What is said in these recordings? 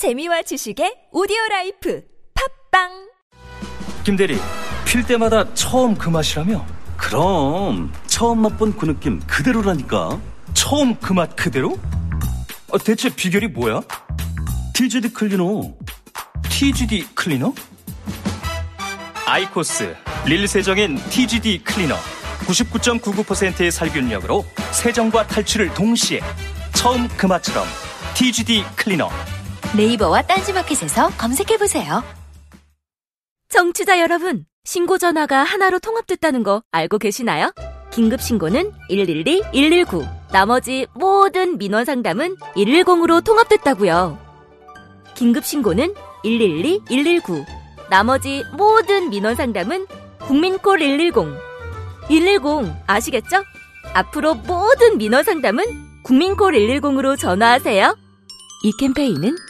재미와 지식의 오디오 라이프 팟빵 김대리, 필 때마다 처음 그 맛이라며? 그럼, 처음 맛본 그 느낌 그대로라니까. 처음 그 맛 그대로? 아, 대체 비결이 뭐야? TGD 클리너. TGD 클리너? 아이코스, 릴 세정엔 TGD 클리너. 99.99%의 살균력으로 세정과 탈취를 동시에. 처음 그 맛처럼. TGD 클리너. 네이버와 딴지마켓에서 검색해보세요. 청취자 여러분, 신고 전화가 하나로 통합됐다는 거 알고 계시나요? 긴급 신고는 112, 119. 나머지 모든 민원 상담은 110으로 통합됐다고요. 긴급 신고는 112, 119. 나머지 모든 민원 상담은 국민콜 110. 110 아시겠죠? 앞으로 모든 민원 상담은 국민콜 110으로 전화하세요. 이 캠페인은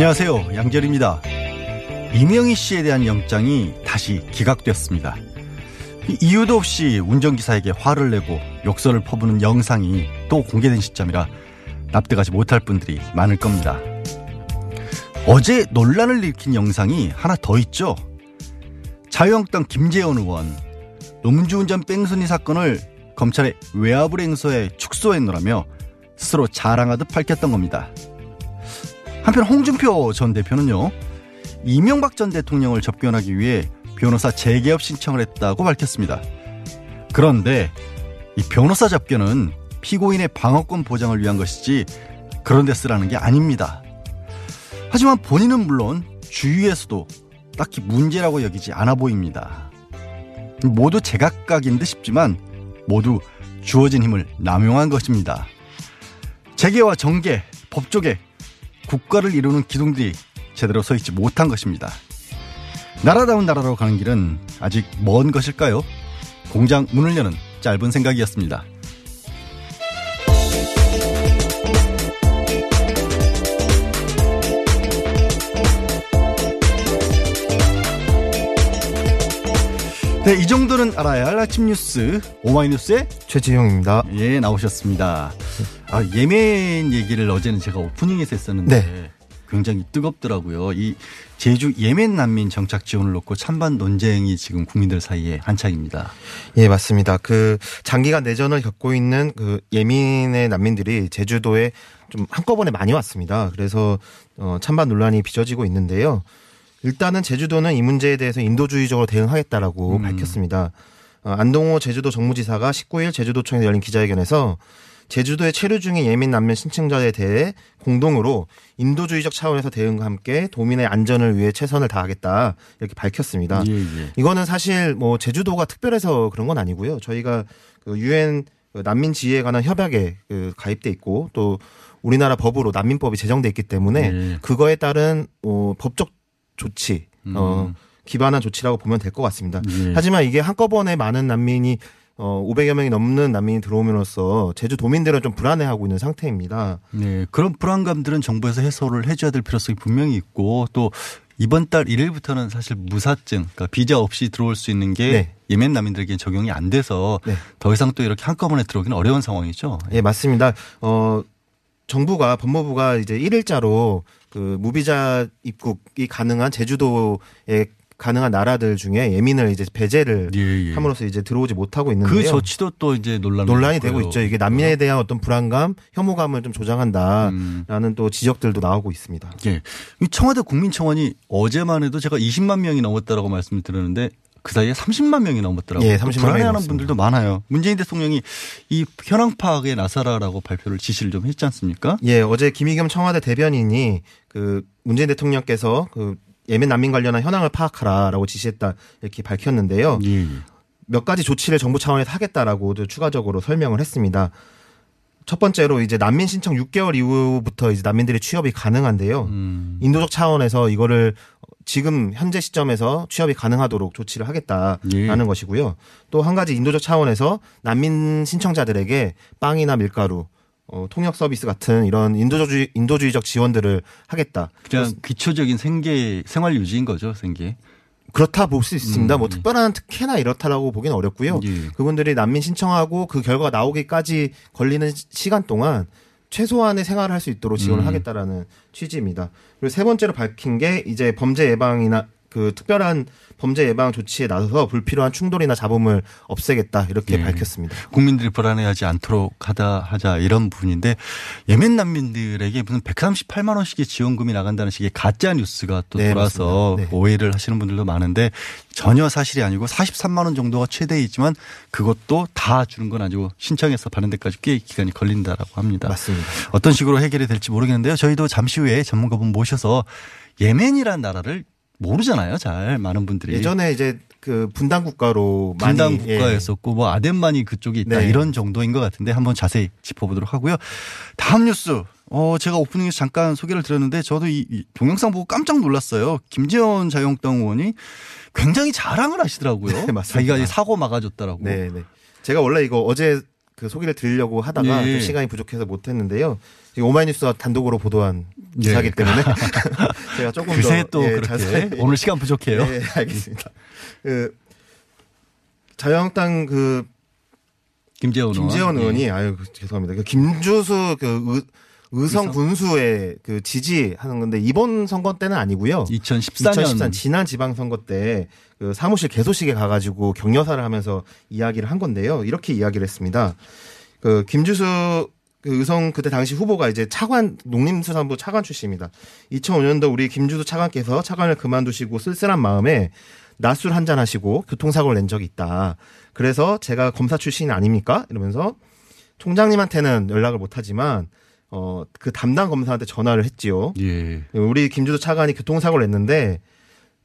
안녕하세요. 양절입니다. 이명희 씨에 대한 영장이 다시 기각됐습니다. 이유도 없이 운전기사에게 화를 내고 욕설을 퍼부는 영상이 또 공개된 시점이라 납득하지 못할 분들이 많을 겁니다. 어제 논란을 일으킨 영상이 하나 더 있죠. 자유한국당 김재원 의원 음주운전 뺑소니 사건을 검찰의 외압을 행소해 축소했노라며 스스로 자랑하듯 밝혔던 겁니다. 한편 홍준표 전 대표는요. 이명박 전 대통령을 접견하기 위해 변호사 재개업 신청을 했다고 밝혔습니다. 그런데 이 변호사 접견은 피고인의 방어권 보장을 위한 것이지 그런 데 쓰라는 게 아닙니다. 하지만 본인은 물론 주위에서도 딱히 문제라고 여기지 않아 보입니다. 모두 제각각인 듯 싶지만 모두 주어진 힘을 남용한 것입니다. 재계와 정계, 법조계, 국가를 이루는 기둥들이 제대로 서 있지 못한 것입니다. 나라다운 나라로 가는 길은 아직 먼 것일까요? 공장 문을 여는 짧은 생각이었습니다. 네, 이 정도는 알아야 할 아침 뉴스 오마이뉴스의 최지용입니다. 예, 나오셨습니다. 아, 예멘 얘기를 어제는 제가 오프닝에서 했었는데 네. 굉장히 뜨겁더라고요. 이 제주 예멘 난민 정착 지원을 놓고 찬반 논쟁이 지금 국민들 사이에 한창입니다. 예, 맞습니다. 그 장기간 내전을 겪고 있는 그 예민의 난민들이 제주도에 좀 한꺼번에 많이 왔습니다. 그래서 어 찬반 논란이 빚어지고 있는데요. 일단은 제주도는 이 문제에 대해서 인도주의적으로 대응하겠다라고 음. 밝혔습니다. 어, 안동호 제주도 정무지사가 19일 제주도청에서 열린 기자회견에서 제주도에 체류 중인 예민 난민 신청자에 대해 공동으로 인도주의적 차원에서 대응과 함께 도민의 안전을 위해 최선을 다하겠다 이렇게 밝혔습니다. 예, 예. 이거는 사실 뭐 제주도가 특별해서 그런 건 아니고요. 저희가 그 유엔 난민 지위에 관한 협약에 그 가입돼 있고 또 우리나라 법으로 난민법이 제정돼 있기 때문에 네. 그거에 따른 어, 법적 조치 어, 음. 기반한 조치라고 보면 될 것 같습니다. 예. 하지만 이게 한꺼번에 많은 난민이 어, 500여 명이 넘는 난민이 들어오면서 제주 도민들은 좀 불안해하고 있는 상태입니다. 네, 그런 불안감들은 정부에서 해소를 해줘야 될 필요성이 분명히 있고 또 이번 달 1일부터는 사실 무사증, 그러니까 비자 없이 들어올 수 있는 게 네. 예멘 난민들에게 적용이 안 돼서 네. 더 이상 또 이렇게 한꺼번에 들어오기는 어려운 상황이죠. 예, 맞습니다. 어, 정부가 법무부가 이제 1일자로 그 무비자 입국이 가능한 제주도에 가능한 나라들 중에 예민을 이제 배제를 예, 예. 함으로써 이제 들어오지 못하고 있는데요. 그 조치도 또 이제 논란 논란이 되고 있죠. 이게 난민에 대한 어떤 불안감, 혐오감을 좀 조장한다라는 음. 또 지적들도 나오고 있습니다. 예. 이 청와대 국민청원이 어제만 해도 제가 20만 명이 넘었다라고 말씀을 드렸는데 그 사이에 30만 명이 넘었더라고요. 예, 30만 명이 불안해하는. 분들도 많아요. 문재인 대통령이 이 현황 파악에 나서라라고 발표를 지시를 좀 했지 않습니까? 예, 어제 김의겸 청와대 대변인이 그 문재인 대통령께서 그 예멘 난민 관련한 현황을 파악하라라고 지시했다 이렇게 밝혔는데요. 예. 몇 가지 조치를 정부 차원에서 하겠다라고도 추가적으로 설명을 했습니다. 첫 번째로 이제 난민 신청 6개월 이후부터 이제 난민들이 취업이 가능한데요. 음. 인도적 차원에서 이거를 지금 현재 시점에서 취업이 가능하도록 조치를 하겠다라는 예. 것이고요. 또 한 가지 인도적 차원에서 난민 신청자들에게 빵이나 밀가루, 어, 통역 서비스 같은 이런 인도주의, 인도주의적 지원들을 하겠다. 그냥 기초적인 생계 생활 유지인 거죠, 생계. 그렇다 볼 수 있습니다. 음. 뭐 특별한 특혜나 이렇다라고 보기는 어렵고요. 예. 그분들이 난민 신청하고 그 결과가 나오기까지 걸리는 시- 시간 동안 최소한의 생활을 할 수 있도록 지원을 음. 하겠다라는 취지입니다. 그리고 세 번째로 밝힌 게 이제 범죄 예방이나 그 특별한 범죄 예방 조치에 나서서 불필요한 충돌이나 잡음을 없애겠다 이렇게 예. 밝혔습니다. 국민들이 불안해하지 않도록 하다 하자 이런 부분인데 예멘 난민들에게 무슨 138만 원씩의 지원금이 나간다는 식의 가짜 뉴스가 또 네, 돌아서. 네. 오해를 하시는 분들도 많은데 전혀 사실이 아니고 43만 원 정도가 최대이지만 그것도 다 주는 건 아니고 신청해서 받는 데까지 꽤 기간이 걸린다라고 합니다. 맞습니다. 어떤 식으로 해결이 될지 모르겠는데요. 저희도 잠시 후에 전문가분 모셔서 예멘이란 나라를 모르잖아요. 잘 많은 분들이 예전에 이제 그 분단 국가로 분단 예. 국가였었고 뭐 아덴만이 그쪽에 있다 네. 이런 정도인 것 같은데 한번 자세히 짚어보도록 하고요. 다음 뉴스. 어 제가 오프닝에서 잠깐 소개를 드렸는데 저도 이, 이 동영상 보고 깜짝 놀랐어요. 김재원 자유한국당 의원이 굉장히 자랑을 하시더라고요. 네, 맞습니다. 자기가 사고 막아줬다라고. 네, 네. 제가 원래 이거 어제 그 소개를 드리려고 하다가 예. 좀 시간이 부족해서 못했는데요. 오마이뉴스가 단독으로 보도한 예. 기사기 때문에 제가 조금 그새 더 또 예, 그렇게 자세히 오늘 시간 부족해요. 네, 알겠습니다. 그 자유한국당 그 김재원 의원. 김재원 예. 의원 이 아유 그 죄송합니다. 그 김주수 그 의, 의성 군수의 그 지지하는 건데 이번 선거 때는 아니고요. 2014년 2014년 지난 지방선거 때 그 사무실 개소식에 가가지고 격려사를 하면서 이야기를 한 건데요. 이렇게 이야기를 했습니다. 그 김주수 그 의성 그때 당시 후보가 이제 차관 농림수산부 차관 출신입니다. 2005년도 우리 김주수 차관께서 차관을 그만두시고 쓸쓸한 마음에 낮술 한잔 하시고 교통사고를 낸 적이 있다. 그래서 제가 검사 출신이 아닙니까? 이러면서 총장님한테는 연락을 못 하지만 어 그 담당 검사한테 전화를 했지요. 예. 우리 김주수 차관이 교통사고를 냈는데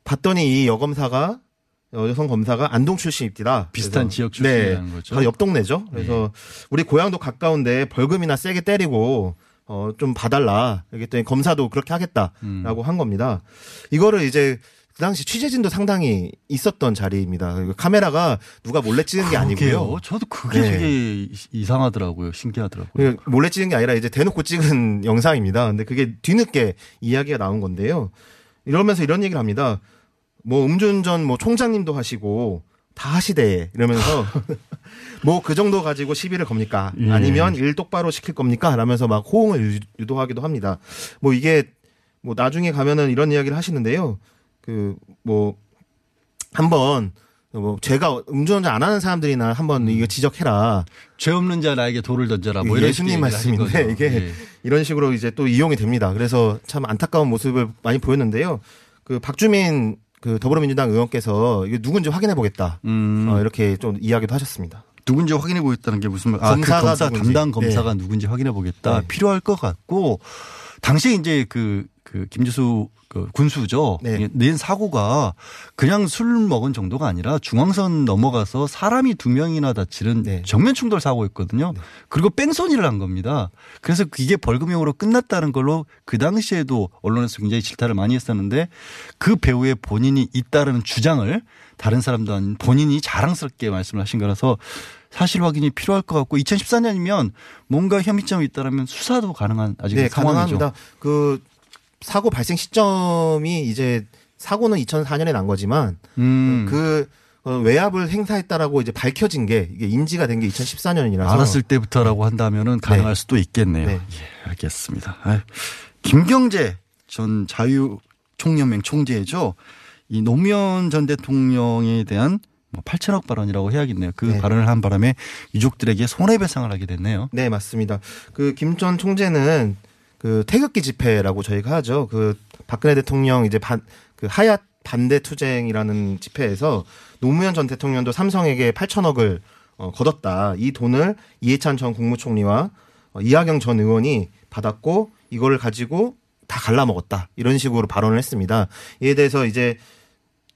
봤더니 이 여검사가 여성 검사가 안동 출신입니다. 비슷한 지역 출신이라는 거죠. 바로 옆 동네죠. 그래서 우리 고향도 가까운데 벌금이나 세게 때리고 어 좀 봐달라. 그랬더니 검사도 그렇게 하겠다라고 음. 한 겁니다. 이거를 이제 그 당시 취재진도 상당히 있었던 자리입니다. 카메라가 누가 몰래 찍은 게 아니고요. 그러게요. 저도 그게 네. 되게 이상하더라고요. 신기하더라고요. 그 몰래 찍은 게 아니라 이제 대놓고 찍은 영상입니다. 근데 그게 뒤늦게 이야기가 나온 건데요. 이러면서 이런 얘기를 합니다. 뭐 음주운전 뭐 총장님도 하시고 다 하시대 이러면서 뭐 그 정도 가지고 시비를 겁니까? 예. 아니면 일 똑바로 시킬 겁니까? 라면서 막 호응을 유- 유도하기도 합니다. 뭐 이게 뭐 나중에 가면은 이런 이야기를 하시는데요. 그 뭐 한번 뭐 제가 음주운전 안 하는 사람들이나 한번 이거 지적해라. 죄 없는 자 나에게 돌을 던져라. 뭐 이런 예수님 말씀인데. 이게 예. 이런 식으로 이제 또 이용이 됩니다. 그래서 참 안타까운 모습을 많이 보였는데요. 그 박주민 그 더불어민주당 의원께서 이게 누군지 확인해 보겠다. 음, 어, 이렇게 좀 이야기도 하셨습니다. 누군지 확인해 보겠다는 게 무슨 말? 아, 그 검사가 검사 누군지. 담당 검사가 누군지 확인해 보겠다. 네. 필요할 것 같고 당시에 이제 그, 그 김주수 그 군수죠. 네. 낸 사고가 그냥 술 먹은 정도가 아니라 중앙선 넘어가서 사람이 두 명이나 다치는 네. 정면 충돌 사고였거든요. 그리고 뺑소니를 한 겁니다. 그래서 이게 벌금형으로 끝났다는 걸로 그 당시에도 언론에서 굉장히 질타를 많이 했었는데 그 배우의 본인이 잇따르는 주장을 다른 사람도 아닌 본인이 자랑스럽게 말씀을 하신 거라서 사실 확인이 필요할 것 같고 2014년이면 뭔가 혐의점이 있다면 수사도 가능한 아직 네, 상황이죠. 가능합니다. 그 사고 발생 시점이 이제 사고는 2004년에 난 거지만 음. 그 어, 외압을 행사했다라고 이제 밝혀진 게 이게 인지가 된 게 2014년이라서 알았을 때부터라고 한다면은 가능할 수도 있겠네요. 네. 예, 알겠습니다. 아유, 김경재 전 자유 총연맹 총재죠. 이 노무현 전 대통령에 대한 뭐 8천억 발언이라고 해야겠네요. 그 네. 발언을 한 바람에 유족들에게 손해배상을 하게 됐네요. 네, 맞습니다. 그 김 전 총재는 그 태극기 집회라고 저희가 하죠. 그 박근혜 대통령 이제 반, 그 하얏 반대 투쟁이라는 집회에서 노무현 전 대통령도 삼성에게 8천억을 어, 거뒀다. 이 돈을 이해찬 전 국무총리와 어, 이하경 전 의원이 받았고 이거를 가지고 다 갈라먹었다. 이런 식으로 발언을 했습니다. 이에 대해서 이제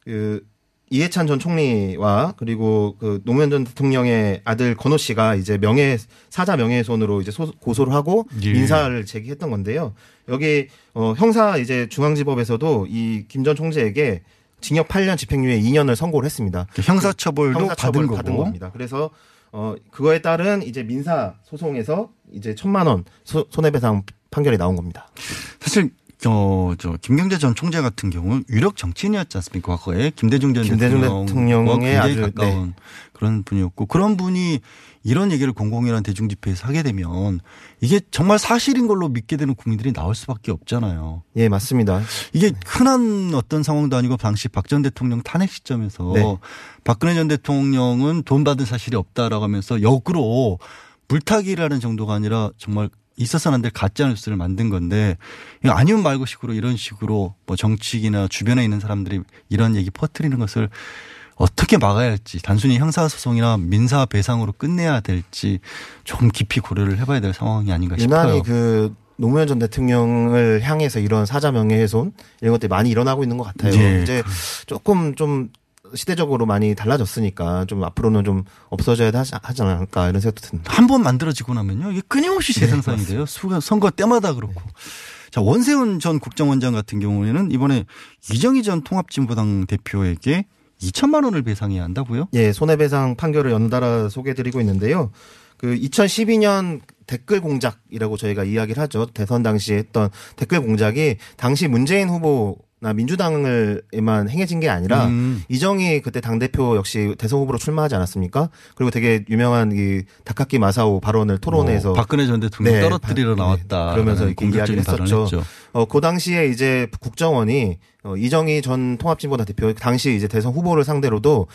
그 이해찬 전 총리와 그리고 그 노무현 전 대통령의 아들 건호 씨가 이제 명예 사자 명예훼손으로 이제 소- 고소를 하고 예. 민사를 제기했던 건데요. 여기 어 형사 이제 중앙지법에서도 이 김 전 총재에게 징역 8년 집행유예 2년을 선고를 했습니다. 형사처벌도 형사처벌을 받은 받은 거고. 겁니다. 그래서 어 그거에 따른 이제 민사 소송에서 이제 천만 원 소- 손해배상 판결이 나온 겁니다. 사실 저, 저 김경재 전 총재 같은 경우는 유력 정치인이었지 않습니까? 과거에 김대중 전 김대중 대통령과 굉장히 아주, 네. 가까운 그런 분이었고 그런 분이 이런 얘기를 공공이란 대중 집회에서 하게 되면 이게 정말 사실인 걸로 믿게 되는 국민들이 나올 수밖에 없잖아요. 예, 맞습니다. 이게 흔한 어떤 상황도 아니고 당시 박 전 대통령 탄핵 시점에서 네. 박근혜 전 대통령은 돈 받은 사실이 없다라고 하면서 역으로 물타기라는 정도가 아니라 정말 있어서는 안 될 가짜 뉴스를 만든 건데 아니면 말고 식으로 이런 식으로 뭐 정치인이나 주변에 있는 사람들이 이런 얘기 퍼뜨리는 것을 어떻게 막아야 할지 단순히 형사소송이나 민사 배상으로 끝내야 될지 좀 깊이 고려를 해봐야 될 상황이 아닌가 싶어요. 유난히 그 노무현 전 대통령을 향해서 이런 사자 명예훼손 이런 것들이 많이 일어나고 있는 것 같아요. 예. 이제 조금 좀 시대적으로 많이 달라졌으니까 좀 앞으로는 좀 없어져야 하지, 하지 않을까 이런 생각도 듭니다. 한 번 만들어지고 나면요. 이게 끊임없이 재생산이 돼요. 수가 선거 때마다 그렇고. 자, 원세훈 전 국정원장 같은 경우에는 이번에 이정희 전 통합진보당 대표에게 2천만 원을 배상해야 한다고요? 예, 손해배상 판결을 연달아 소개해드리고 있는데요. 그 2012년 댓글 공작이라고 저희가 이야기를 하죠. 대선 당시에 했던 댓글 공작이 당시 문재인 후보 나 민주당을에만 행해진 게 아니라 음. 이정희 그때 당 대표 역시 대선 후보로 출마하지 않았습니까? 그리고 되게 유명한 이 다카키 마사오 발언을 뭐 박근혜 전 대통령 네, 떨어뜨리러 바- 나왔다. 네, 그러면서 이렇게 이야기를 했었죠. 했죠. 어, 그 당시에 이제 국정원이 어, 이정희 전 통합진보당 대표 당시 이제 대선 후보를 상대로도 어,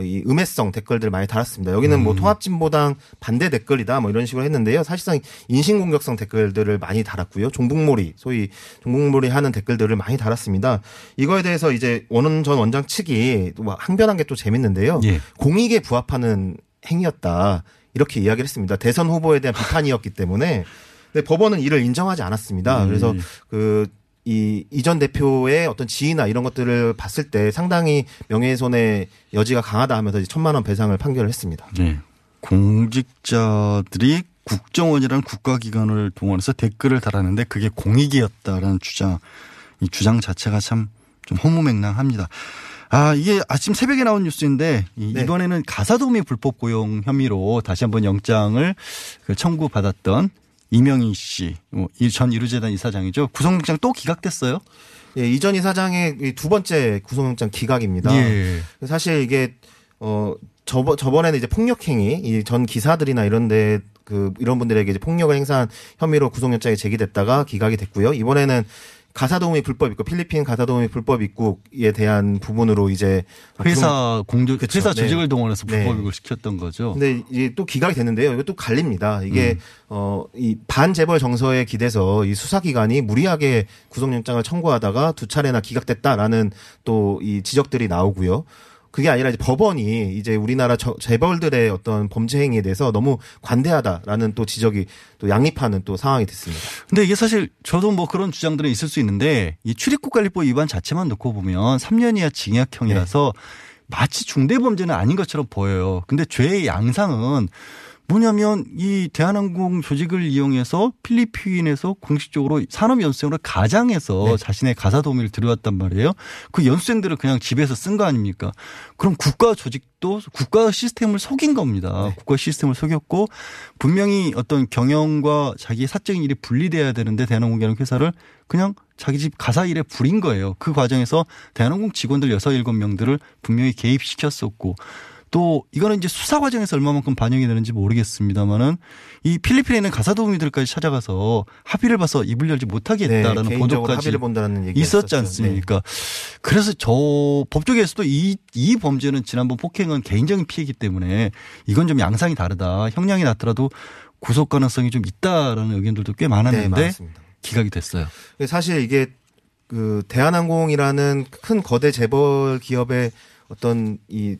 이 음해성 댓글들을 많이 달았습니다. 여기는 음. 뭐 통합진보당 반대 댓글이다 뭐 이런 식으로 했는데요. 사실상 인신공격성 댓글들을 많이 달았고요. 종북몰이 소위 종북몰이 하는 댓글들을 많이 달았습니다. 이거에 대해서 이제 원은 전 원장 측이 또뭐 항변한 게 또 재밌는데요. 예. 공익에 부합하는 행위였다 이렇게 이야기를 했습니다. 대선 후보에 대한 비판이었기 때문에 근데 법원은 이를 인정하지 않았습니다. 음. 그래서 그 이 이전 대표의 어떤 지위나 이런 것들을 봤을 때 상당히 명예훼손의 여지가 강하다 하면서 이제 천만 원 배상을 판결을 했습니다. 네. 공직자들이 국정원이라는 국가기관을 동원해서 댓글을 달았는데 그게 공익이었다라는 주장, 이 주장 자체가 참 좀 허무맹랑합니다. 아, 이게 아침 새벽에 나온 뉴스인데 이- 네. 이번에는 가사도우미 불법 고용 혐의로 다시 한번 영장을 그 청구받았던 이명희 씨, 뭐이전 이루재단 이사장이죠. 구속영장 또 기각됐어요. 예, 이전 이사장의 이두 번째 구속영장 기각입니다. 예. 사실 이게 어 저번 저번에는 이제 폭력 행위 이 전 기사들이나 이런데 그 이런 분들에게 이제 폭력을 행사한 혐의로 구속영장이 제기됐다가 기각이 됐고요. 이번에는 가사도우미 불법 입국 필리핀 가사도우미 불법 입국에 대한 부분으로 이제 회사 공조 그쵸. 회사 네. 조직을 동원해서 네. 불법입을 시켰던 거죠. 근데 이제 또 기각이 됐는데요. 이거 또 갈립니다. 이게 음. 어이 반재벌 정서에 기대서 이 수사기관이 무리하게 구속영장을 청구하다가 두 차례나 기각됐다라는 또 이 지적들이 나오고요. 그게 아니라 이제 법원이 이제 우리나라 저- 재벌들의 어떤 범죄 행위에 대해서 너무 관대하다라는 또 지적이 또 양립하는 또 상황이 됐습니다. 근데 이게 사실 저도 뭐 그런 주장들은 있을 수 있는데 이 출입국관리법 위반 자체만 놓고 보면 3년 이하 징역형이라서 마치 중대범죄는 아닌 것처럼 보여요. 근데 죄의 양상은 뭐냐면 이 대한항공 조직을 이용해서 필리핀에서 공식적으로 산업연수생으로 가장해서 네. 자신의 가사 도우미를 들여왔단 말이에요. 그 연수생들을 그냥 집에서 쓴 거 아닙니까? 그럼 국가 조직도 국가 시스템을 속인 겁니다. 네. 국가 시스템을 속였고 분명히 어떤 경영과 자기 사적인 일이 분리돼야 되는데 대한항공이라는 회사를 그냥 자기 집 가사 일에 부린 거예요. 그 과정에서 대한항공 직원들 6, 7명들을 분명히 개입시켰었고 또 이거는 이제 수사 과정에서 얼마만큼 반영이 되는지 모르겠습니다만은 이 필리핀에 있는 가사 도우미들까지 찾아가서 합의를 봐서 입을 열지 못하게 네, 했다라는 개인적으로 보도까지 있었지 않습니까? 그래서 저 법조계에서도 이, 이 범죄는 지난번 폭행은 개인적인 피해이기 때문에 이건 좀 양상이 다르다. 형량이 낮더라도 구속 가능성이 좀 있다라는 의견들도 꽤 네, 많았는데 맞습니다. 기각이 됐어요. 사실 이게 그 대한항공이라는 큰 거대 재벌 기업의 어떤 이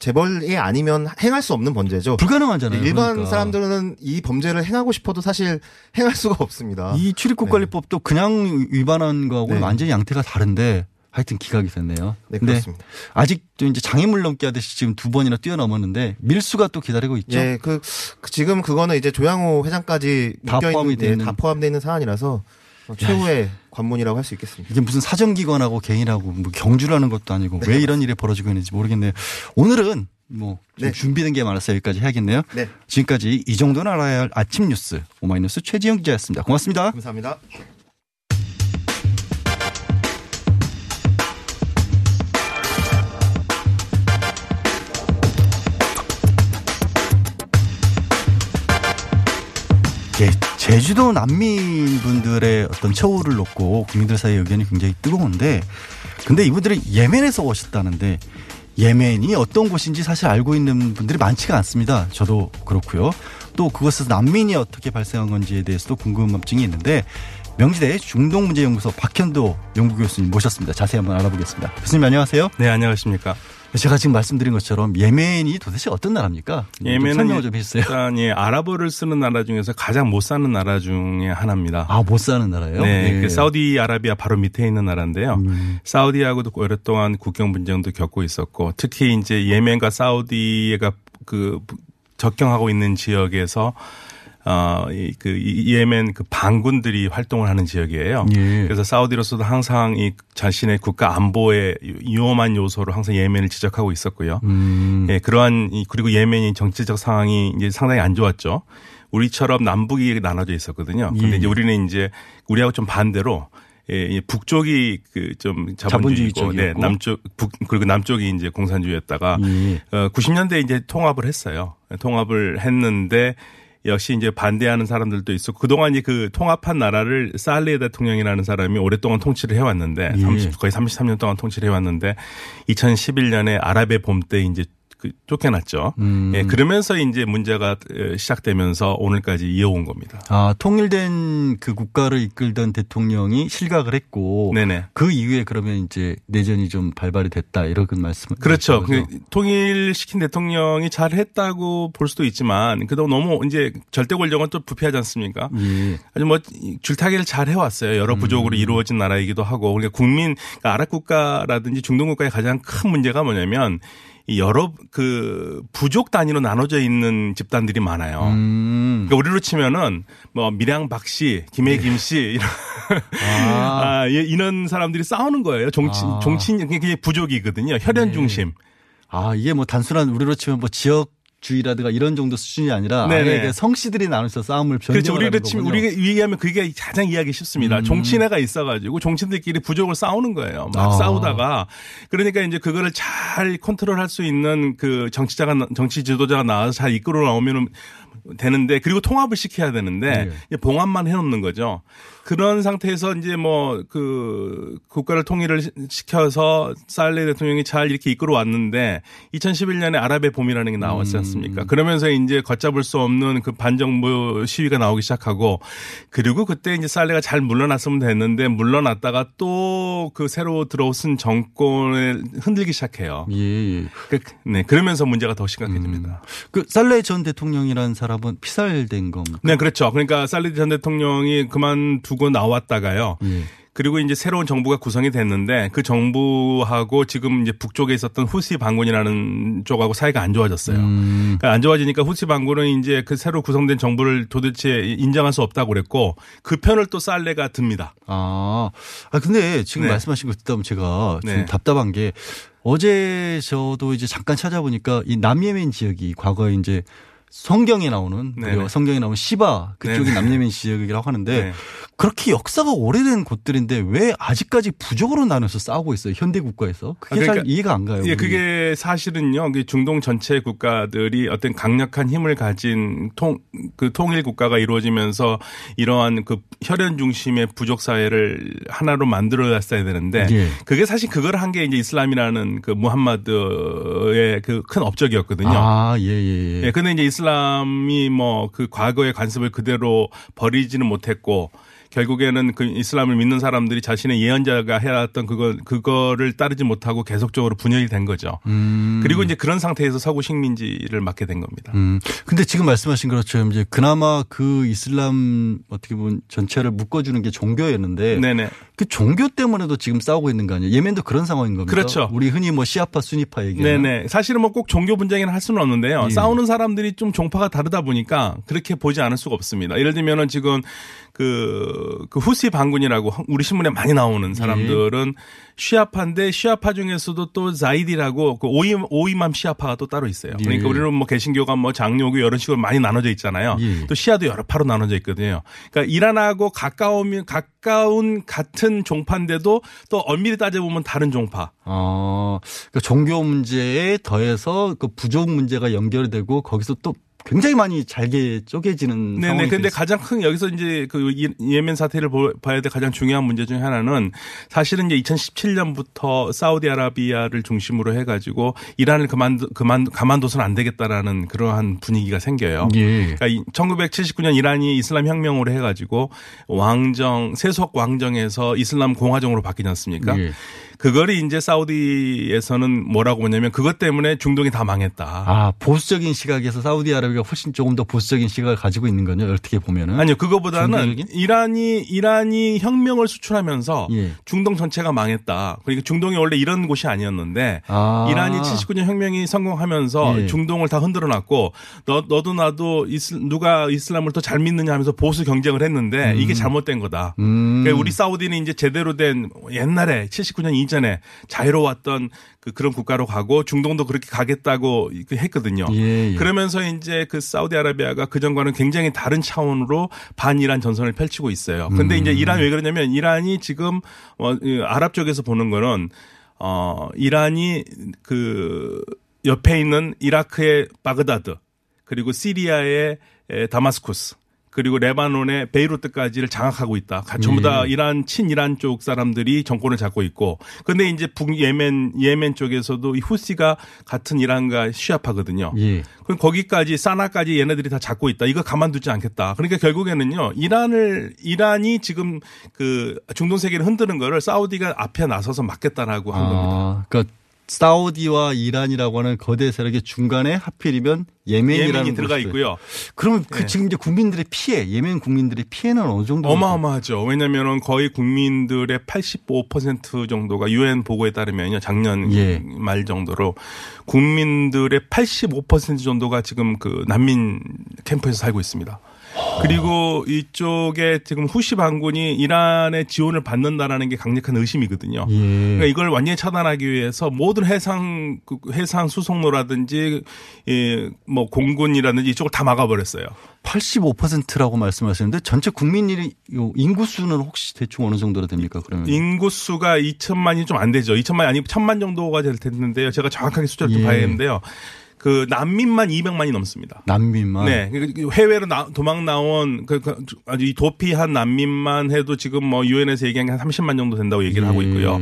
재벌이 아니면 행할 수 없는 범죄죠. 불가능하잖아요. 일반 그러니까. 사람들은 이 범죄를 행하고 싶어도 사실 행할 수가 없습니다. 이 출입국 관리법도 그냥 위반한 거하고는 네. 완전히 양태가 다른데 하여튼 기각이 됐네요. 네, 그렇습니다. 아직도 이제 장애물 넘기 하듯이 지금 두 번이나 뛰어넘었는데 밀수가 또 기다리고 있죠. 예, 그, 그 지금 그거는 이제 조양호 회장까지 다 포함이 돼 예. 다 포함되어 있는 사안이라서 어, 최후의 관문이라고 할 수 있겠습니다. 이게 무슨 사정기관하고 개인하고 뭐 경주라는 것도 아니고 왜 이런 일이 벌어지고 있는지 모르겠네요. 오늘은 뭐좀 네. 준비된 게 많아서 여기까지 해야겠네요. 네. 지금까지 이 정도는 알아야 할 아침 뉴스 오마이뉴스 최지영 기자였습니다. 고맙습니다. 감사합니다. 제주도 난민 분들의 어떤 처우를 놓고 국민들 사이 의견이 굉장히 뜨거운데 근데 이분들이 예멘에서 오셨다는데 예멘이 어떤 곳인지 사실 알고 있는 분들이 많지가 않습니다. 저도 그렇고요. 또 그것에서 난민이 어떻게 발생한 건지에 대해서도 궁금증이 있는데 명지대 중동문제연구소 박현도 연구교수님 모셨습니다. 자세히 한번 알아보겠습니다. 교수님 안녕하세요. 네, 안녕하십니까. 제가 지금 말씀드린 것처럼 예멘이 도대체 어떤 나라입니까? 좀 예멘은 설명을 좀 해주세요. 일단 예, 아랍어를 쓰는 나라 중에서 가장 못 사는 나라 중에 하나입니다. 아, 못 사는 나라예요? 네, 예. 그 사우디아라비아 바로 밑에 있는 나라인데요. 음. 사우디하고도 오랫동안 국경 분쟁도 겪고 있었고 특히 이제 예멘과 사우디가 그 접경하고 있는 지역에서 어이그 예멘 그 반군들이 활동을 하는 지역이에요. 예. 그래서 사우디로서도 항상 이 자신의 국가 안보의 위험한 요소로 항상 예멘을 지적하고 있었고요. 음. 예, 그러한 이 그리고 예멘이 정치적 상황이 이제 상당히 안 좋았죠. 우리처럼 남북이 나눠져 있었거든요. 근데 예. 이제 우리는 이제 우리하고 좀 반대로 예, 이 북쪽이 그좀 자본주의 자본주의고, 네. 남쪽 북 그리고 남쪽이 이제 공산주의였다가 예. 어 90년대 이제 통합을 했어요. 통합을 했는데 역시 이제 반대하는 사람들도 있었고 그동안 이제 그 통합한 나라를 살레 대통령이라는 사람이 오랫동안 통치를 해왔는데 예. 30, 거의 33년 동안 통치를 해왔는데 2011년에 아랍의 봄 때 이제 그 쫓겨났죠. 음. 예, 그러면서 이제 문제가 어, 시작되면서 오늘까지 이어온 겁니다. 아, 통일된 그 국가를 이끌던 대통령이 실각을 했고 네네. 그 이후에 그러면 이제 내전이 좀 발발이 됐다 이런 말씀 그렇죠. 그 통일시킨 대통령이 잘 했다고 볼 수도 있지만 그래도 너무 이제 절대 권력은 또 부패하지 않습니까? 예. 아주 뭐 줄타기를 잘 해왔어요. 여러 부족으로 이루어진 나라이기도 하고 그러니까 국민 그러니까 아랍 국가라든지 중동 국가의 가장 큰 문제가 뭐냐면 이 여러 그 부족 단위로 나눠져 있는 집단들이 많아요. 음. 그러니까 우리로 치면은 뭐 밀양 박씨, 김해 김씨 이런 아. 아, 예, 이런 사람들이 싸우는 거예요. 정치 아. 정치 그게 부족이거든요. 혈연 네. 중심. 아, 이게 뭐 단순한 우리로 치면 뭐 지역 주의라든가 이런 정도 수준이 아니라. 아예 그 성씨들이 나눠서 싸움을 그렇죠. 변경을 우리를 치면 우리가 얘기하면 그게 가장 이해하기 쉽습니다. 음. 정치인회가 있어가지고 정치인들끼리 부족을 싸우는 거예요. 막 아. 싸우다가 그러니까 이제 그거를 잘 컨트롤할 수 있는 그 정치자가 정치 지도자가 나와서 잘 이끌어 나오면은 되는데 그리고 통합을 시켜야 되는데 네. 봉합만 해놓는 거죠. 그런 상태에서 이제 뭐 그 국가를 통일을 시- 시켜서 살레 대통령이 잘 이렇게 이끌어 왔는데 2011년에 아랍의 봄이라는 게 나왔지 음. 않습니까? 그러면서 이제 걷잡을 수 없는 그 반정부 시위가 나오기 시작하고 그리고 그때 이제 살레가 잘 물러났으면 됐는데 물러났다가 또 그 새로 들어오신 정권을 흔들기 시작해요. 예, 예. 그- 네, 그러면서 문제가 더 심각해집니다. 그 살레 전 대통령이라는 사람은 피살된 겁니까? 네, 그렇죠. 그러니까 살레 전 대통령이 그만두고 나왔다가요. 예. 그리고 이제 새로운 정부가 구성이 됐는데 그 정부하고 지금 이제 북쪽에 있었던 후시 반군이라는 쪽하고 사이가 안 좋아졌어요. 음. 그러니까 안 좋아지니까 후시 반군은 이제 그 새로 구성된 정부를 도대체 인정할 수 없다고 그랬고 그 편을 또 살레가 듭니다. 아, 아 근데 지금 네. 말씀하신 거 듣다 보면 제가 좀 네. 답답한 게 어제 저도 이제 잠깐 찾아보니까 이 남예멘 지역이 과거에 이제 성경에 나오는. 그리고 성경에 나오는 시바 그쪽이. 남예멘 지역이라고 하는데 네. 그렇게 역사가 오래된 곳들인데 왜 아직까지 부족으로 나눠서 싸우고 있어요? 현대 국가에서 그게 아, 그러니까 잘 이해가 안 가요. 예, 우리. 그게 사실은요. 그 중동 전체 국가들이 어떤 강력한 힘을 가진 통, 그 통일 국가가 이루어지면서 이러한 그 혈연 중심의 부족 사회를 하나로 만들어놨어야 되는데 예. 그게 사실 그걸 한 게 이제 이슬람이라는 그 무함마드의 그 큰 업적이었거든요. 아, 예, 예, 예. 예, 근데 이제 이슬람 이 뭐 그 과거의 관습을 그대로 버리지는 못했고 결국에는 그 이슬람을 믿는 사람들이 자신의 예언자가 해왔던 그거 그거를 따르지 못하고 계속적으로 분열이 된 거죠. 음. 그리고 이제 그런 상태에서 서구 식민지를 맡게 된 겁니다. 음. 근데 지금 말씀하신 것처럼 이제 그나마 그 이슬람 어떻게 보면 전체를 묶어주는 게 종교였는데 네네. 그 종교 때문에도 지금 싸우고 있는 거 아니에요? 예멘도 그런 상황인 겁니다. 그렇죠. 우리 흔히 뭐 시아파, 수니파 얘기하는. 네네. 사실은 뭐 꼭 종교 분쟁이나 할 수는 없는데요. 예. 싸우는 사람들이 좀 종파가 다르다 보니까 그렇게 보지 않을 수가 없습니다. 예를 들면은 지금 그, 그 후시 반군이라고 우리 신문에 많이 나오는 사람들은 시아파인데 시아파 중에서도 또 자이디라고 그 오임, 오임함 시아파가 또 따로 있어요. 그러니까 예. 우리는 뭐 개신교가 뭐 장로교 이런 식으로 많이 나눠져 있잖아요. 예. 또 시아도 여러 파로 나눠져 있거든요. 그러니까 이란하고 가까우면 가까운 같은 종파인데도 또 엄밀히 따져보면 다른 종파. 어, 그러니까 종교 문제에 더해서 그 부족 문제가 연결되고 거기서 또 굉장히 많이 잘게 쪼개지는 네네. 상황이 됐어요. 가장 큰 여기서 이제 그 이- 예멘 사태를 보- 봐야 될 가장 중요한 문제 중에 하나는 사실은 이제 2017년부터 사우디아라비아를 중심으로 해가지고 이란을 그만 그만 가만둬서는 안 되겠다라는 그러한 분위기가 생겨요. 예. 그러니까 1979년 이란이 이슬람 혁명으로 해가지고 왕정 세속 왕정에서 이슬람 공화정으로 바뀌지 않습니까? 예. 그거를 이제 사우디에서는 뭐라고 보냐면 그것 때문에 중동이 다 망했다. 아, 보수적인 시각에서 사우디아라비아가 훨씬 조금 더 보수적인 시각을 가지고 있는 거죠. 어떻게 보면은. 아니요, 그거보다는 종교적인? 이란이 이란이 혁명을 수출하면서 예. 중동 전체가 망했다. 그러니까 중동이 원래 이런 곳이 아니었는데 아. 이란이 79년 혁명이 성공하면서 예. 중동을 다 흔들어놨고 너 너도 나도 이슬, 누가 이슬람을 더 잘 믿느냐 하면서 보수 경쟁을 했는데 이게 잘못된 거다. 음. 그러니까 우리 사우디는 이제 제대로 된 옛날에 79년 이전에 자유로웠던 그 그런 국가로 가고 중동도 그렇게 가겠다고 그 했거든요. 예, 예. 그러면서 이제 그 사우디아라비아가 그 전과는 굉장히 다른 차원으로 반이란 전선을 펼치고 있어요. 근데 음. 이제 이란 왜 그러냐면 이란이 지금 어, 이 아랍 쪽에서 보는 거는 어 이란이 그 옆에 있는 이라크의 바그다드 그리고 시리아의 에, 다마스쿠스 그리고 레바논의 베이루트까지를 장악하고 있다. 가- 전부 다 예. 이란 친이란 쪽 사람들이 정권을 잡고 있고, 근데 이제 북 예멘 예멘 쪽에서도 이 후시가 같은 이란과 시아파거든요. 예. 그럼 거기까지 사나까지 얘네들이 다 잡고 있다. 이거 가만두지 않겠다. 그러니까 결국에는요. 이란을 이란이 지금 그 중동 세계를 흔드는 거를 사우디가 앞에 나서서 막겠다라고 한 겁니다. 아, 그러니까 사우디와 이란이라고 하는 거대 세력의 중간에 하필이면 예멘이라는 예멘이 들어가 있고요. 그러면 그 예. 지금 이제 국민들의 피해, 예멘 국민들의 피해는 어느 정도? 어마어마하죠. 왜냐면은 거의 국민들의 85% 정도가 유엔 보고에 따르면요. 작년 예. 말 정도로 국민들의 85% 정도가 지금 그 난민 캠프에서 살고 있습니다. 그리고 이쪽에 지금 후시 반군이 이란의 지원을 받는다라는 게 강력한 의심이거든요. 예. 그러니까 이걸 완전히 차단하기 위해서 모든 해상 그 해상 수송로라든지 이뭐 공군이라든지 이쪽을 다 막아버렸어요. 85%라고 말씀하시는데 전체 국민 이 인구수는 혹시 대충 어느 정도로 됩니까? 그러면 인구수가 2천만이 좀 안 되죠. 2천만이 아니고 1천만 정도가 될 텐데요. 제가 정확하게 숫자를 좀 예. 봐야겠는데요. 그 난민만 200만이 넘습니다. 난민만. 네. 그 해외로 나- 도망 나온 그, 그 아주 이 도피한 난민만 해도 지금 뭐 유엔에서 얘기한 게 한 30만 정도 된다고 얘기를 하고 있고요.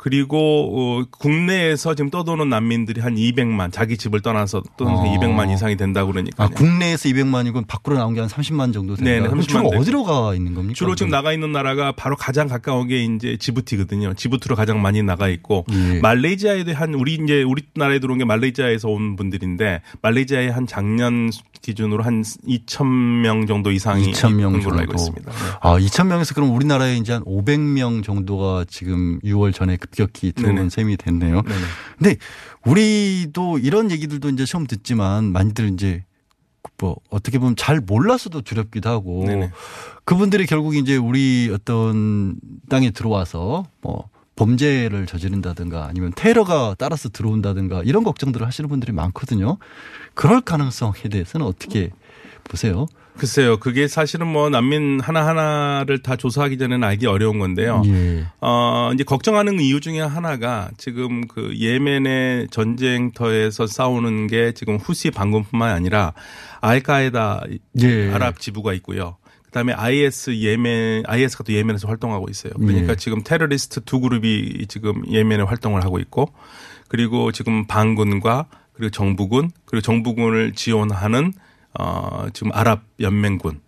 예. 그리고 어, 국내에서 지금 떠도는 난민들이 한 200만 자기 집을 떠나서 떠나서 어. 200만 이상이 된다고 그러니까요. 아, 국내에서 200만이고 밖으로 나온 게 한 30만 정도 그럼 30만 주로 되고. 어디로 가 있는 겁니까? 주로 지금 나가 있는 나라가 바로 가장 가까운 게 이제 지부티거든요. 지부티로 가장 많이 나가 있고 예. 말레이시아에도 한 우리 이제 우리나라에 들어온 게 말레이시아에서 온 분들인데 말레이시아에 한 작년 기준으로 한 2천 명 정도 이상이 2천 명 걸로 정도. 알고 있습니다. 네. 아, 2천 명에서 그럼 우리나라에 이제 한 500명 정도가 지금 6월 전에 급격히 들어온 네네. 셈이 됐네요. 네네. 근데 우리도 이런 얘기들도 이제 처음 듣지만 많이들 이제 뭐 어떻게 보면 잘 몰라서도 두렵기도 하고 네네. 그분들이 결국 이제 우리 어떤 땅에 들어와서 뭐 범죄를 저지른다든가 아니면 테러가 따라서 들어온다든가 이런 걱정들을 하시는 분들이 많거든요. 그럴 가능성에 대해서는 어떻게 보세요? 글쎄요. 그게 사실은 뭐 난민 하나하나를 다 조사하기 전에는 알기 어려운 건데요. 예. 어, 이제 걱정하는 이유 중에 하나가 지금 그 예멘의 전쟁터에서 싸우는 게 지금 후시 반군뿐만 아니라 알카에다 예. 아랍 지부가 있고요. 그다음에 IS 예멘 IS가 또 예멘에서 활동하고 있어요. 그러니까 예. 지금 테러리스트 두 그룹이 지금 예멘에 활동을 하고 있고 그리고 지금 반군과 그리고 정부군 그리고 정부군을 지원하는 어 지금 아랍 연맹군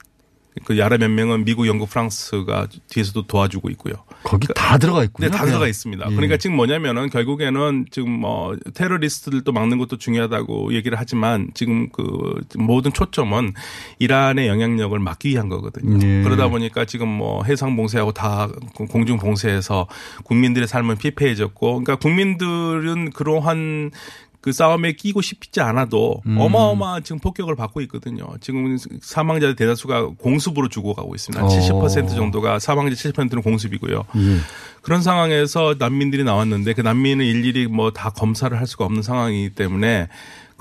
그 아랍 연맹은 미국, 영국, 프랑스가 뒤에서도 도와주고 있고요. 거기 다 들어가 있군요. 네, 다. 들어가 있습니다. 예. 그러니까 지금 뭐냐면은 결국에는 지금 뭐 테러리스트들도 막는 것도 중요하다고 얘기를 하지만 지금 그 모든 초점은 이란의 영향력을 막기 위한 거거든요. 예. 그러다 보니까 지금 뭐 해상 봉쇄하고 다 공중 봉쇄해서 국민들의 삶은 피폐해졌고 그러니까 국민들은 그러한 그 싸움에 끼고 싶지 않아도 음. 어마어마한 지금 폭격을 받고 있거든요. 지금 사망자의 대다수가 공습으로 죽어가고 있습니다. 어. 70% 정도가 사망자 70%는 공습이고요. 예. 그런 상황에서 난민들이 나왔는데 그 난민을 일일이 뭐 다 검사를 할 수가 없는 상황이기 때문에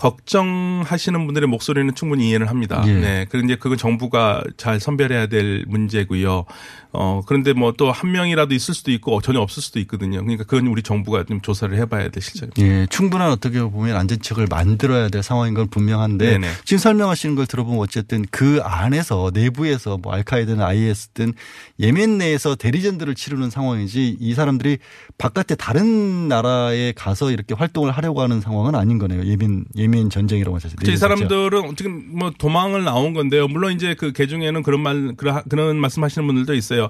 걱정하시는 분들의 목소리는 충분히 이해를 합니다. 예. 네. 그런데 그건 정부가 잘 선별해야 될 문제고요. 어, 그런데 뭐 또 한 명이라도 있을 수도 있고 전혀 없을 수도 있거든요. 그러니까 그건 우리 정부가 좀 조사를 해봐야 될 실정입니다. 예, 충분한 어떻게 보면 안전책을 만들어야 될 상황인 건 분명한데 네네. 지금 설명하시는 걸 들어보면 어쨌든 그 안에서 내부에서 뭐 알카이드든 IS든 예멘 내에서 대리전들을 치르는 상황이지 이 사람들이 바깥에 다른 나라에 가서 이렇게 활동을 하려고 하는 상황은 아닌 거네요. 예멘 예멘 전쟁이라고 하셨죠. 그렇죠. 이 사람들은 지금 뭐 도망을 나온 건데요. 물론 이제 그 개중에는 그런 말 그런 그런 말씀하시는 분들도 있어요.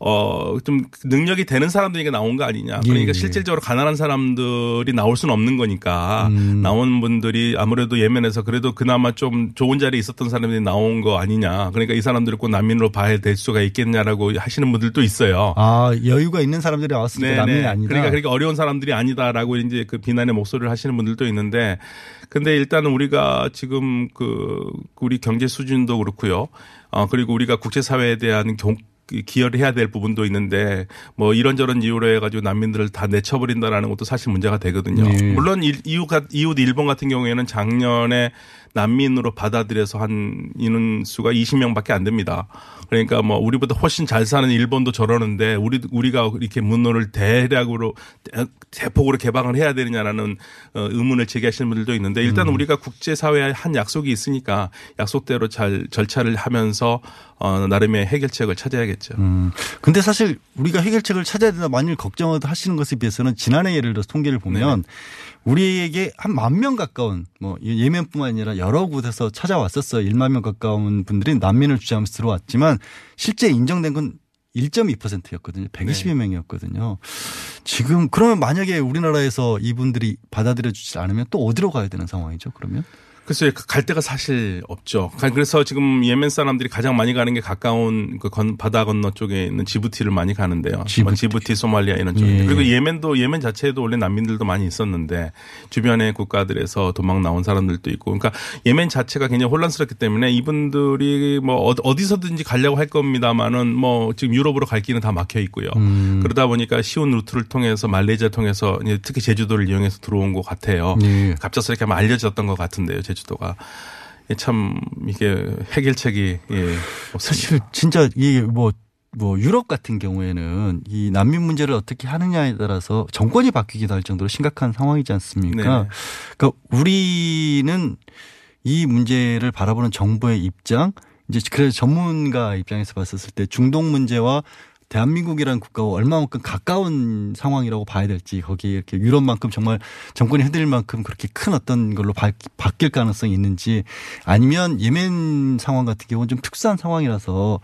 어, 좀 능력이 되는 사람들에게 나온 거 아니냐. 그러니까 예. 실질적으로 가난한 사람들이 나올 수는 없는 거니까 음. 나온 분들이 아무래도 예멘에서 그래도 그나마 좀 좋은 자리에 있었던 사람들이 나온 거 아니냐. 그러니까 이 사람들을 꼭 난민으로 봐야 될 수가 있겠냐라고 하시는 분들도 있어요. 아 여유가 있는 사람들이 왔으니까 난민이 아니다. 그러니까 그렇게 어려운 사람들이 아니다라고 이제 그 비난의 목소리를 하시는 분들도 있는데 근데 일단은 우리가 지금 그 우리 경제 수준도 그렇고요. 어 그리고 우리가 국제사회에 대한 경 기여를 해야 될 부분도 있는데 뭐 이런저런 이유로 해가지고 난민들을 다 내쳐버린다라는 것도 사실 문제가 되거든요. 네. 물론 일- 이웃 이웃 일본 같은 경우에는 작년에 난민으로 받아들여서 한 인원 수가 20명밖에 안 됩니다. 그러니까 뭐 우리보다 훨씬 잘 사는 일본도 저러는데 우리 우리가 이렇게 문호를 대략으로 대- 대폭으로 개방을 해야 되느냐라는 어, 의문을 제기하시는 분들도 있는데 일단 은 우리가 국제 사회에 한 약속이 있으니까 약속대로 잘 절차를 하면서 어, 나름의 해결책을 찾아야겠죠. 음. 근데 사실 우리가 해결책을 찾아야 된다 만일 걱정을 하시는 것에 비해서는 지난해 예를 들어서 통계를 보면 우리에게 한 만 명 가까운 뭐 예멘뿐만 아니라 여러 곳에서 찾아왔었어요. 1만 명 가까운 분들이 난민을 주장하면서 들어왔지만 실제 인정된 건 1.2%였거든요. 120여 명이었거든요. 지금 그러면 만약에 우리나라에서 이분들이 받아들여 주지 않으면 또 어디로 가야 되는 상황이죠? 그러면? 글쎄요, 갈 데가 사실 없죠. 그래서 지금 예멘 사람들이 가장 많이 가는 게 가까운 그 건, 바다 건너 쪽에 있는 지부티를 많이 가는데요. 지부티. 뭐 지부티, 소말리아 이런 쪽에. 예. 그리고 예멘도 예멘 자체에도 원래 난민들도 많이 있었는데 주변의 국가들에서 도망 나온 사람들도 있고. 그러니까 예멘 자체가 굉장히 혼란스럽기 때문에 이분들이 뭐 어- 어디서든지 가려고 할 겁니다만은 뭐 지금 유럽으로 갈 길은 다 막혀 있고요. 음. 그러다 보니까 쉬운 루트를 통해서 말레이시아 통해서 특히 제주도를 이용해서 들어온 것 같아요. 예. 갑작스럽게 아마 알려졌던 것 같은데요, 제주도가. 예, 참 이게 해결책이 예. 사실 진짜 이게 뭐, 뭐 유럽 같은 경우에는 이 난민 문제를 어떻게 하느냐에 따라서 정권이 바뀌기도 할 정도로 심각한 상황이지 않습니까? 네네. 그러니까 우리는 이 문제를 바라보는 정부의 입장, 이제 그래서 전문가 입장에서 봤었을 때 중동 문제와 대한민국이라는 국가와 얼마만큼 가까운 상황이라고 봐야 될지 거기에 이렇게 유럽만큼 정말 정권이 흔들릴 만큼 그렇게 큰 어떤 걸로 바, 바뀔 가능성이 있는지 아니면 예멘 상황 같은 경우는 좀 특수한 상황이라서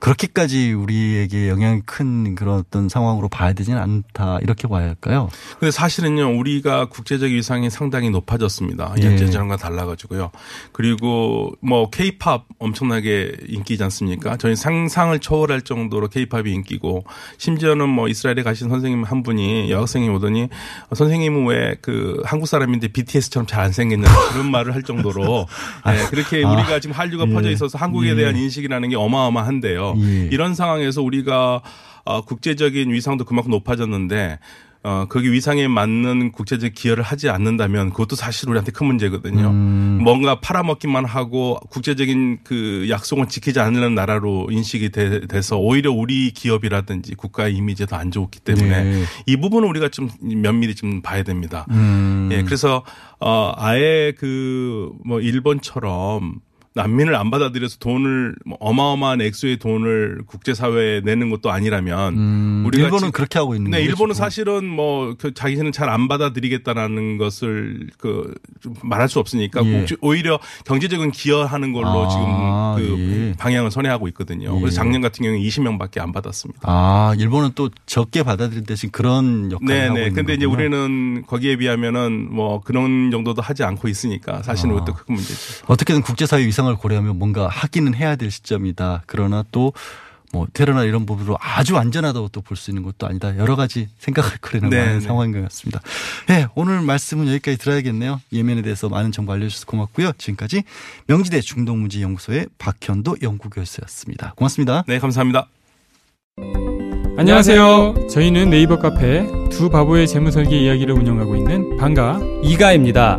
그렇게까지 우리에게 영향이 큰 그런 어떤 상황으로 봐야 되지는 않다 이렇게 봐야 할까요? 근데 사실은요, 우리가 국제적 위상이 상당히 높아졌습니다. 예. 예전과 달라가지고요. 그리고 뭐 케이팝 엄청나게 인기지 않습니까? 저희 상상을 초월할 정도로 케이팝이 인기고, 심지어는 뭐 이스라엘에 가신 선생님 한 분이 여학생이 오더니 어, 선생님은 왜 그 한국 사람인데 BTS처럼 잘 안 생겼냐 그런 말을 할 정도로 예, 그렇게 아. 우리가 지금 한류가 예. 퍼져 있어서 한국에 예. 대한 인식이라는 게 어마어마한데요. 예. 이런 상황에서 우리가 어, 국제적인 위상도 그만큼 높아졌는데 어, 거기 위상에 맞는 국제적 기여를 하지 않는다면 그것도 사실 우리한테 큰 문제거든요. 음. 뭔가 팔아먹기만 하고 국제적인 그 약속을 지키지 않는 나라로 인식이 돼, 서 오히려 우리 기업이라든지 국가의 이미지가 더안 좋기 때문에 네. 이 부분은 우리가 좀 면밀히 좀 봐야 됩니다. 음. 예, 그래서 어 아예 그 뭐 일본처럼 난민을 안 받아들여서 돈을 뭐 어마어마한 액수의 돈을 국제사회에 내는 것도 아니라면 음, 우리가 일본은 그렇게 하고 있는 네, 거죠. 일본은 지금. 사실은 뭐그 자기는 잘 안 받아들이겠다라는 것을 그좀 말할 수 없으니까 예. 오히려 경제적인 기여하는 걸로 아, 지금 그 예. 방향을 선회하고 있거든요. 예. 그래서 작년 같은 경우에 20명밖에 안 받았습니다. 아, 일본은 또 적게 받아들인 대신 그런 역할을 하고 네네. 있는 근데 이제. 우리는 거기에 비하면은 뭐 그런 정도도 하지 않고 있으니까 사실은 아. 그것도 큰 문제죠. 어떻게든 국제사회 위상 을 고려하면 뭔가 하기는 해야 될 시점이다. 그러나 또 뭐 테러나 이런 부분으로 아주 안전하다고 또 볼 수 있는 것도 아니다. 여러 가지 생각할 거리는 네, 많은 네. 상황인 것 같습니다. 네, 오늘 말씀은 여기까지 들어야겠네요. 예멘에 대해서 많은 정보 알려주셔서 고맙고요. 지금까지 명지대 중동문제연구소의 박현도 연구교수였습니다. 고맙습니다. 네, 감사합니다. 안녕하세요. 저희는 네이버 카페 두 바보의 재무설계 이야기를 운영하고 있는 방가 이가입니다.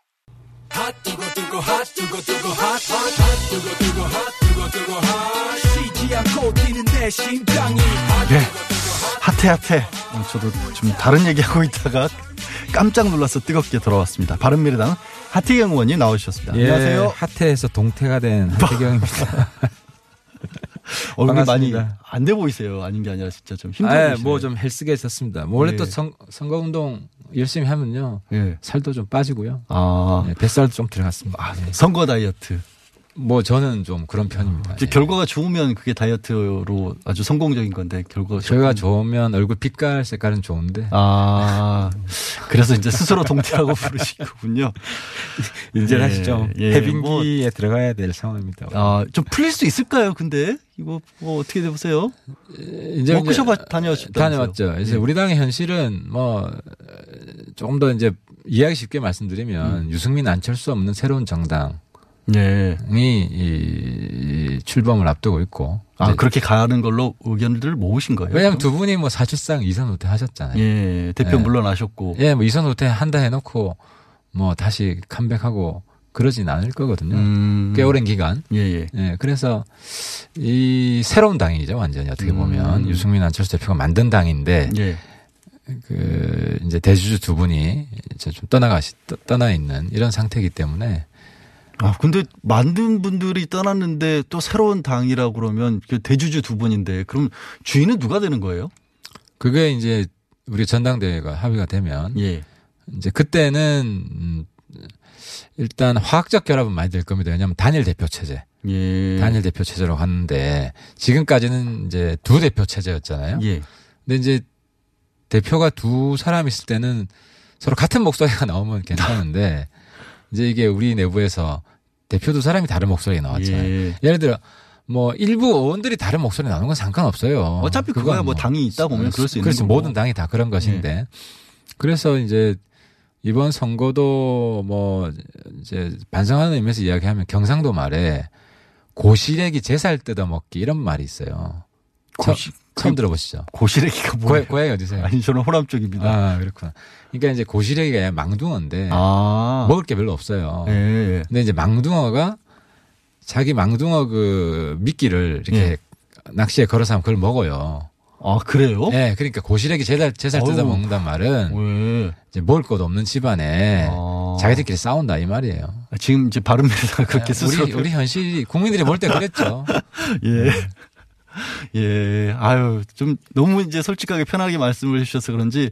네. 핫해 핫해. 어, 저도 좀 다른 얘기하고 있다가 깜짝 놀라서 뜨겁게 돌아왔습니다. 바른미래당 하태경 의원님 나오셨습니다. 예, 안녕하세요. 하태에서 동태가 된 하태경입니다. 얼굴 많이. 안 돼 보이세요. 아닌 게 아니라 진짜 좀 힘들어 아, 보이시네요. 뭐좀 헬스게 있었습니다. 뭐 원래 예. 또 선, 선거운동 열심히 하면요. 예. 살도 좀 빠지고요. 아. 예, 뱃살도 좀 들어갔습니다. 예. 선거 다이어트. 뭐 저는 좀 그런 편입니다. 이제 결과가 좋으면 그게 다이어트로 아주 성공적인 건데 결과 저희가 좋으면 얼굴 빛깔 색깔은 좋은데 아 그래서 이제 스스로 동태라고 부르시군요. 이제 예, 좀 예, 해빙기에 들어가야 될 상황입니다. 아좀 풀릴 수 있을까요? 근데 이거 뭐 어떻게 돼 보세요? 이제 워크숍 이제 다녀오셨다면서요? 다녀왔죠. 이제 예. 우리 당의 현실은 뭐 조금 더 이제 이야기 쉽게 말씀드리면 음. 유승민 안철수 없는 새로운 정당이 네. 이 출범을 앞두고 있고 아 이제 그렇게 가는 걸로 의견들을 모으신 거예요? 왜냐하면 두 분이 뭐 사실상 이선 후퇴 하셨잖아요. 예 대표 물러나셨고 예, 뭐 이선 후퇴 한다 해놓고 뭐 다시 컴백하고 그러진 않을 거거든요. 음. 꽤 오랜 기간. 예, 예. 그래서 이 새로운 당이죠, 완전히 어떻게 보면 음. 유승민 안철수 대표가 만든 당인데 예. 그 이제 대주주 두 분이 이제 좀 떠나가시 떠- 떠나 있는 이런 상태이기 때문에 아 근데 만든 분들이 떠났는데 또 새로운 당이라고 그러면 그 대주주 두 분인데 그럼 주인은 누가 되는 거예요? 그게 이제 우리 전당대회가 합의가 되면 예. 이제 그때는 음, 일단 화학적 결합은 많이 될 겁니다. 왜냐하면 단일 대표 체제. 예. 단일 대표 체제로 갔는데 지금까지는 이제 두 대표 체제였잖아요. 예. 근데 이제 대표가 두 사람 있을 때는 서로 같은 목소리가 나오면 괜찮은데 이제 이게 우리 내부에서 대표 두 사람이 다른 목소리가 나왔잖아요. 예. 예를 들어 뭐 일부 의원들이 다른 목소리 나오는 건 상관없어요. 어차피 그거야 뭐 당이 있다 보면 그럴 수 있는. 예. 모든 당이 다 그런 것인데 그래서 이제 이번 선거도 뭐 이제 반성하는 의미에서 이야기하면 경상도 말에 고시래기 제살 뜯어먹기 이런 말이 있어요. 고시- 처, 음 그- 들어보시죠. 고시래기가 고, 뭐예요? 고향이 어디세요? 아니 저는 호남 쪽입니다. 아 그렇구나. 그러니까 이제 고시래기가 망둥어인데 아. 먹을 게 별로 없어요. 예, 예. 근데 이제 망둥어가 자기 망둥어 그 미끼를 이렇게 예. 낚시에 걸어서 하면 그걸 먹어요. 아 그래요? 네, 그러니까 고시래기 제살 제살 뜯어. 먹는단 말은 왜? 이제 먹을 것 없는 집안에 아. 자기들끼리 싸운다 이 말이에요. 지금 이제 바른미래당 그렇게 스스로 우리 우리 현실이 국민들이 볼 때 그랬죠. 예. 예. 아유, 좀 너무 이제 솔직하게 편하게 말씀을 해주셔서 그런지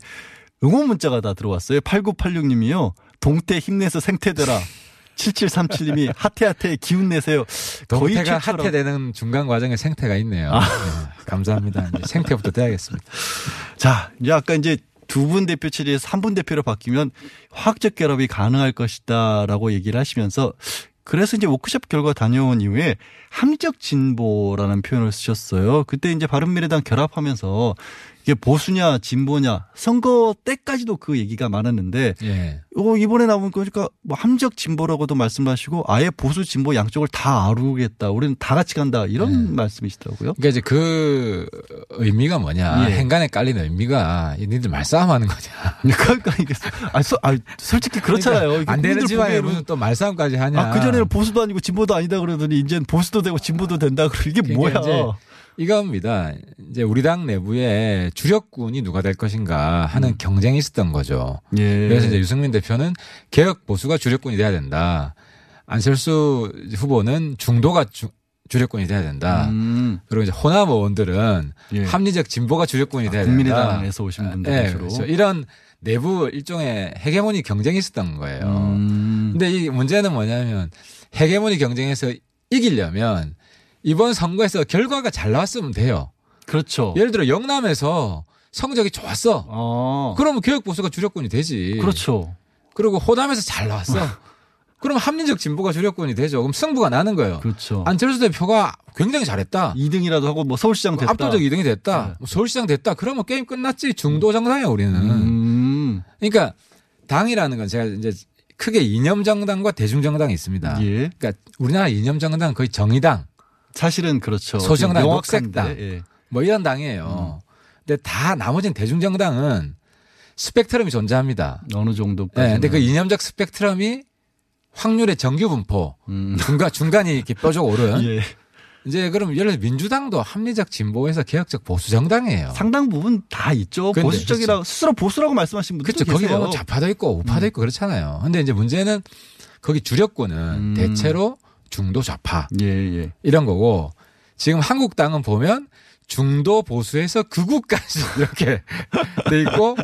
응원 문자가 다 들어왔어요. 8986님이요. 동태 힘내서 생태되라. 7737님이 하태하태 기운 내세요. 거의 동태가. 하태되는 중간 과정에 생태가 있네요. 아. 네, 감사합니다. 이제 생태부터 떼야겠습니다. 자, 이제 아까 이제 두 분 대표 체제에서 한 분 대표로 바뀌면 화학적 결합이 가능할 것이다라고 얘기를 하시면서 그래서 이제 워크숍 결과 다녀온 이후에 합리적 진보라는 표현을 쓰셨어요. 그때 이제 바른미래당 결합하면서 이게 보수냐 진보냐 선거 때까지도 그 얘기가 많았는데 예. 어, 이번에 나온 거니까 뭐 함적 진보라고도 말씀하시고 아예 보수 진보 양쪽을 다 아우겠다. 우리는 다 같이 간다. 이런 말씀이시더라고요. 그러니까 이제 그 의미가 뭐냐. 예. 행간에 깔리는 의미가 니들 말싸움하는 거냐. 그러니까 이게 아, 소- 아, 솔직히 그렇잖아요. 이게 안 되는 보기에는 무슨 또 말싸움까지 하냐. 아, 그전에는 보수도 아니고 진보도 아니다 그러더니 이제는 보수도 되고 진보도 된다 그러 이게 그러니까 뭐야. 이겁니다. 이제 우리 당 내부에 주력군이 누가 될 것인가 하는 경쟁이 있었던 거죠. 음. 예. 그래서 이제 유승민 대표는 개혁 보수가 주력군이 돼야 된다. 안철수 후보는 중도가 주, 주력군이 돼야 된다. 음. 그리고 이제 호남 의원들은 예. 합리적 진보가 주력군이 돼야 된다. 국민의당에서 오신 분들 네, 위주로. 그렇죠. 이런 내부 일종의 헤게모니 경쟁이 있었던 거예요. 음. 근데 이 문제는 뭐냐면 헤게모니 경쟁에서 이기려면 이번 선거에서 결과가 잘 나왔으면 돼요. 그렇죠. 예를 들어 영남에서 성적이 좋았어. 어. 그러면 교육 보수가 주력군이 되지. 그렇죠. 그리고 호남에서 잘 나왔어. 그럼 합리적 진보가 주력군이 되죠. 그럼 승부가 나는 거예요. 그렇죠. 안철수 대표가 굉장히 잘했다. 2등이라도 하고 뭐 서울시장 됐다. 압도적 2등이 됐다. 네. 뭐 서울시장 됐다. 그러면 게임 끝났지. 중도 정당이야 우리는. 음. 그러니까 당이라는 건 제가 이제 크게 이념 정당과 대중 정당이 있습니다. 예. 그러니까 우리나라 이념 정당은 거의 정의당, 사실은 그렇죠. 소정당, 녹색당 예. 뭐 이런 당이에요. 근데 다 나머지는 대중 정당은 스펙트럼이 존재합니다. 어느 정도까지. 네, 근데 그 이념적 스펙트럼이 확률의 정규 분포 중간 중간이 이렇게 뾰족 오른. 음. 예. 이제 그럼 예를 들어 민주당도 합리적 진보에서 개혁적 보수 정당이에요. 상당 부분 다 있죠. 근데 보수적이라 스스로 보수라고 말씀하신 분들 그렇죠. 거기 보면 좌파도 있고 우파도 있고 그렇잖아요. 근데 이제 문제는 거기 주력권은 대체로 중도 좌파 예, 예. 이런 거고 지금 한국당은 보면 중도 보수에서 극우까지 이렇게 돼 있고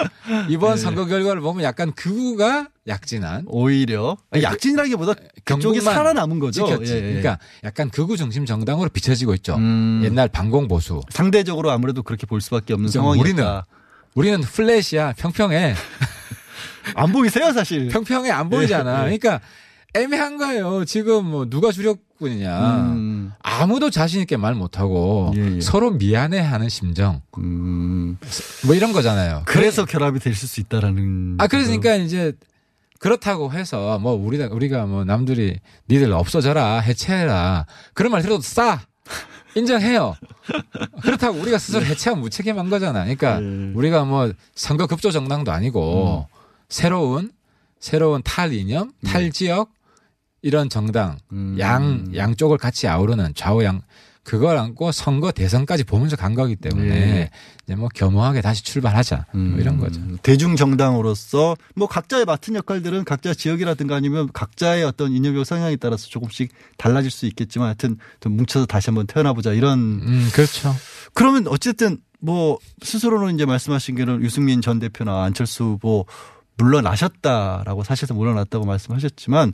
이번 네. 선거 결과를 보면 약간 극우가 약진한 오히려 아니, 약진이라기보다 그쪽이 경국만 살아남은 거죠. 예, 예. 그러니까 약간 극우 중심 정당으로 비춰지고 있죠. 음. 옛날 반공 보수. 상대적으로 아무래도 그렇게 볼 수밖에 없는 상황이었다. 우리는 우리는 플랫이야 평평해. 안 보이세요, 사실. 평평해 안 보이잖아. 예, 예. 그러니까 애매한 거예요. 지금 뭐 누가 주력군이냐. 음. 아무도 자신 있게 말 못하고 예, 예. 서로 미안해하는 심정. 음. 뭐 이런 거잖아요. 그래서 결합이 될 수 있다라는. 아 그러니까 이제 그렇다고 해서 뭐 우리가 우리가 뭐 남들이 니들 없어져라 해체해라 그런 말 들어도 싸 인정해요. 그렇다고 우리가 스스로 해체하면 무책임한 거잖아. 그러니까 예. 우리가 뭐 선거 급조 정당도 아니고 새로운 새로운 탈 이념, 탈 지역 이런 정당 음. 양 양쪽을 같이 아우르는 좌우양 그걸 안고 선거 대선까지 보면서 간 거기 때문에 예. 이제 뭐 겸허하게 다시 출발하자 뭐 이런 거죠. 음, 대중 정당으로서 뭐 각자의 맡은 역할들은 각자 지역이라든가 아니면 각자의 어떤 이념적 성향에 따라서 조금씩 달라질 수 있겠지만 하여튼 좀 뭉쳐서 다시 한번 태어나 보자 이런. 음 그렇죠. 그러면 어쨌든 뭐 스스로는 이제 말씀하신 게는 유승민 전 대표나 안철수 후보 물러나셨다라고 사실상 물러났다고 말씀하셨지만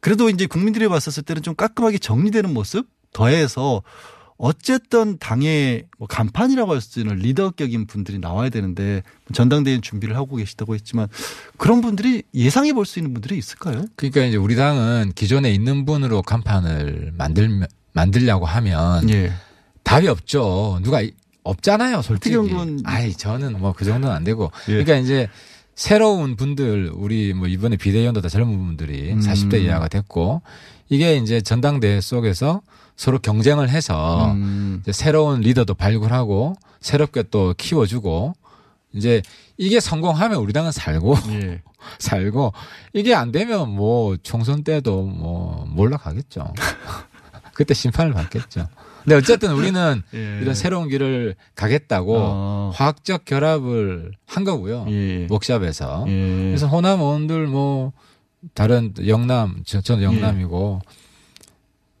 그래도 이제 국민들이 봤었을 때는 좀 깔끔하게 정리되는 모습 더해서 어쨌든 당의 뭐 간판이라고 할 수 있는 리더격인 분들이 나와야 되는데 전당대회 준비를 하고 계시다고 했지만 그런 분들이 예상해 볼 수 있는 분들이 있을까요? 그러니까 이제 우리 당은 기존에 있는 분으로 간판을 만들 만들려고 하면 예. 답이 없죠. 누가 이- 없잖아요, 솔직히. 아이 저는 뭐 그 정도는 안 되고. 예. 그러니까 이제 새로운 분들 우리 뭐 이번에 비대위원도 다 젊은 분들이 음. 40대 이하가 됐고 이게 이제 전당대회 속에서 서로 경쟁을 해서 음. 이제 새로운 리더도 발굴하고 새롭게 또 키워주고 이제 이게 성공하면 우리 당은 살고 예. 살고 이게 안 되면 뭐 총선 때도 뭐 몰락하겠죠. 그때 심판을 받겠죠. 근데 어쨌든 우리는 예. 이런 새로운 길을 가겠다고 어. 화학적 결합을 한 거고요. 예. 워크샵에서. 예. 그래서 호남 의원들 뭐 다른 영남 저, 저는 영남이고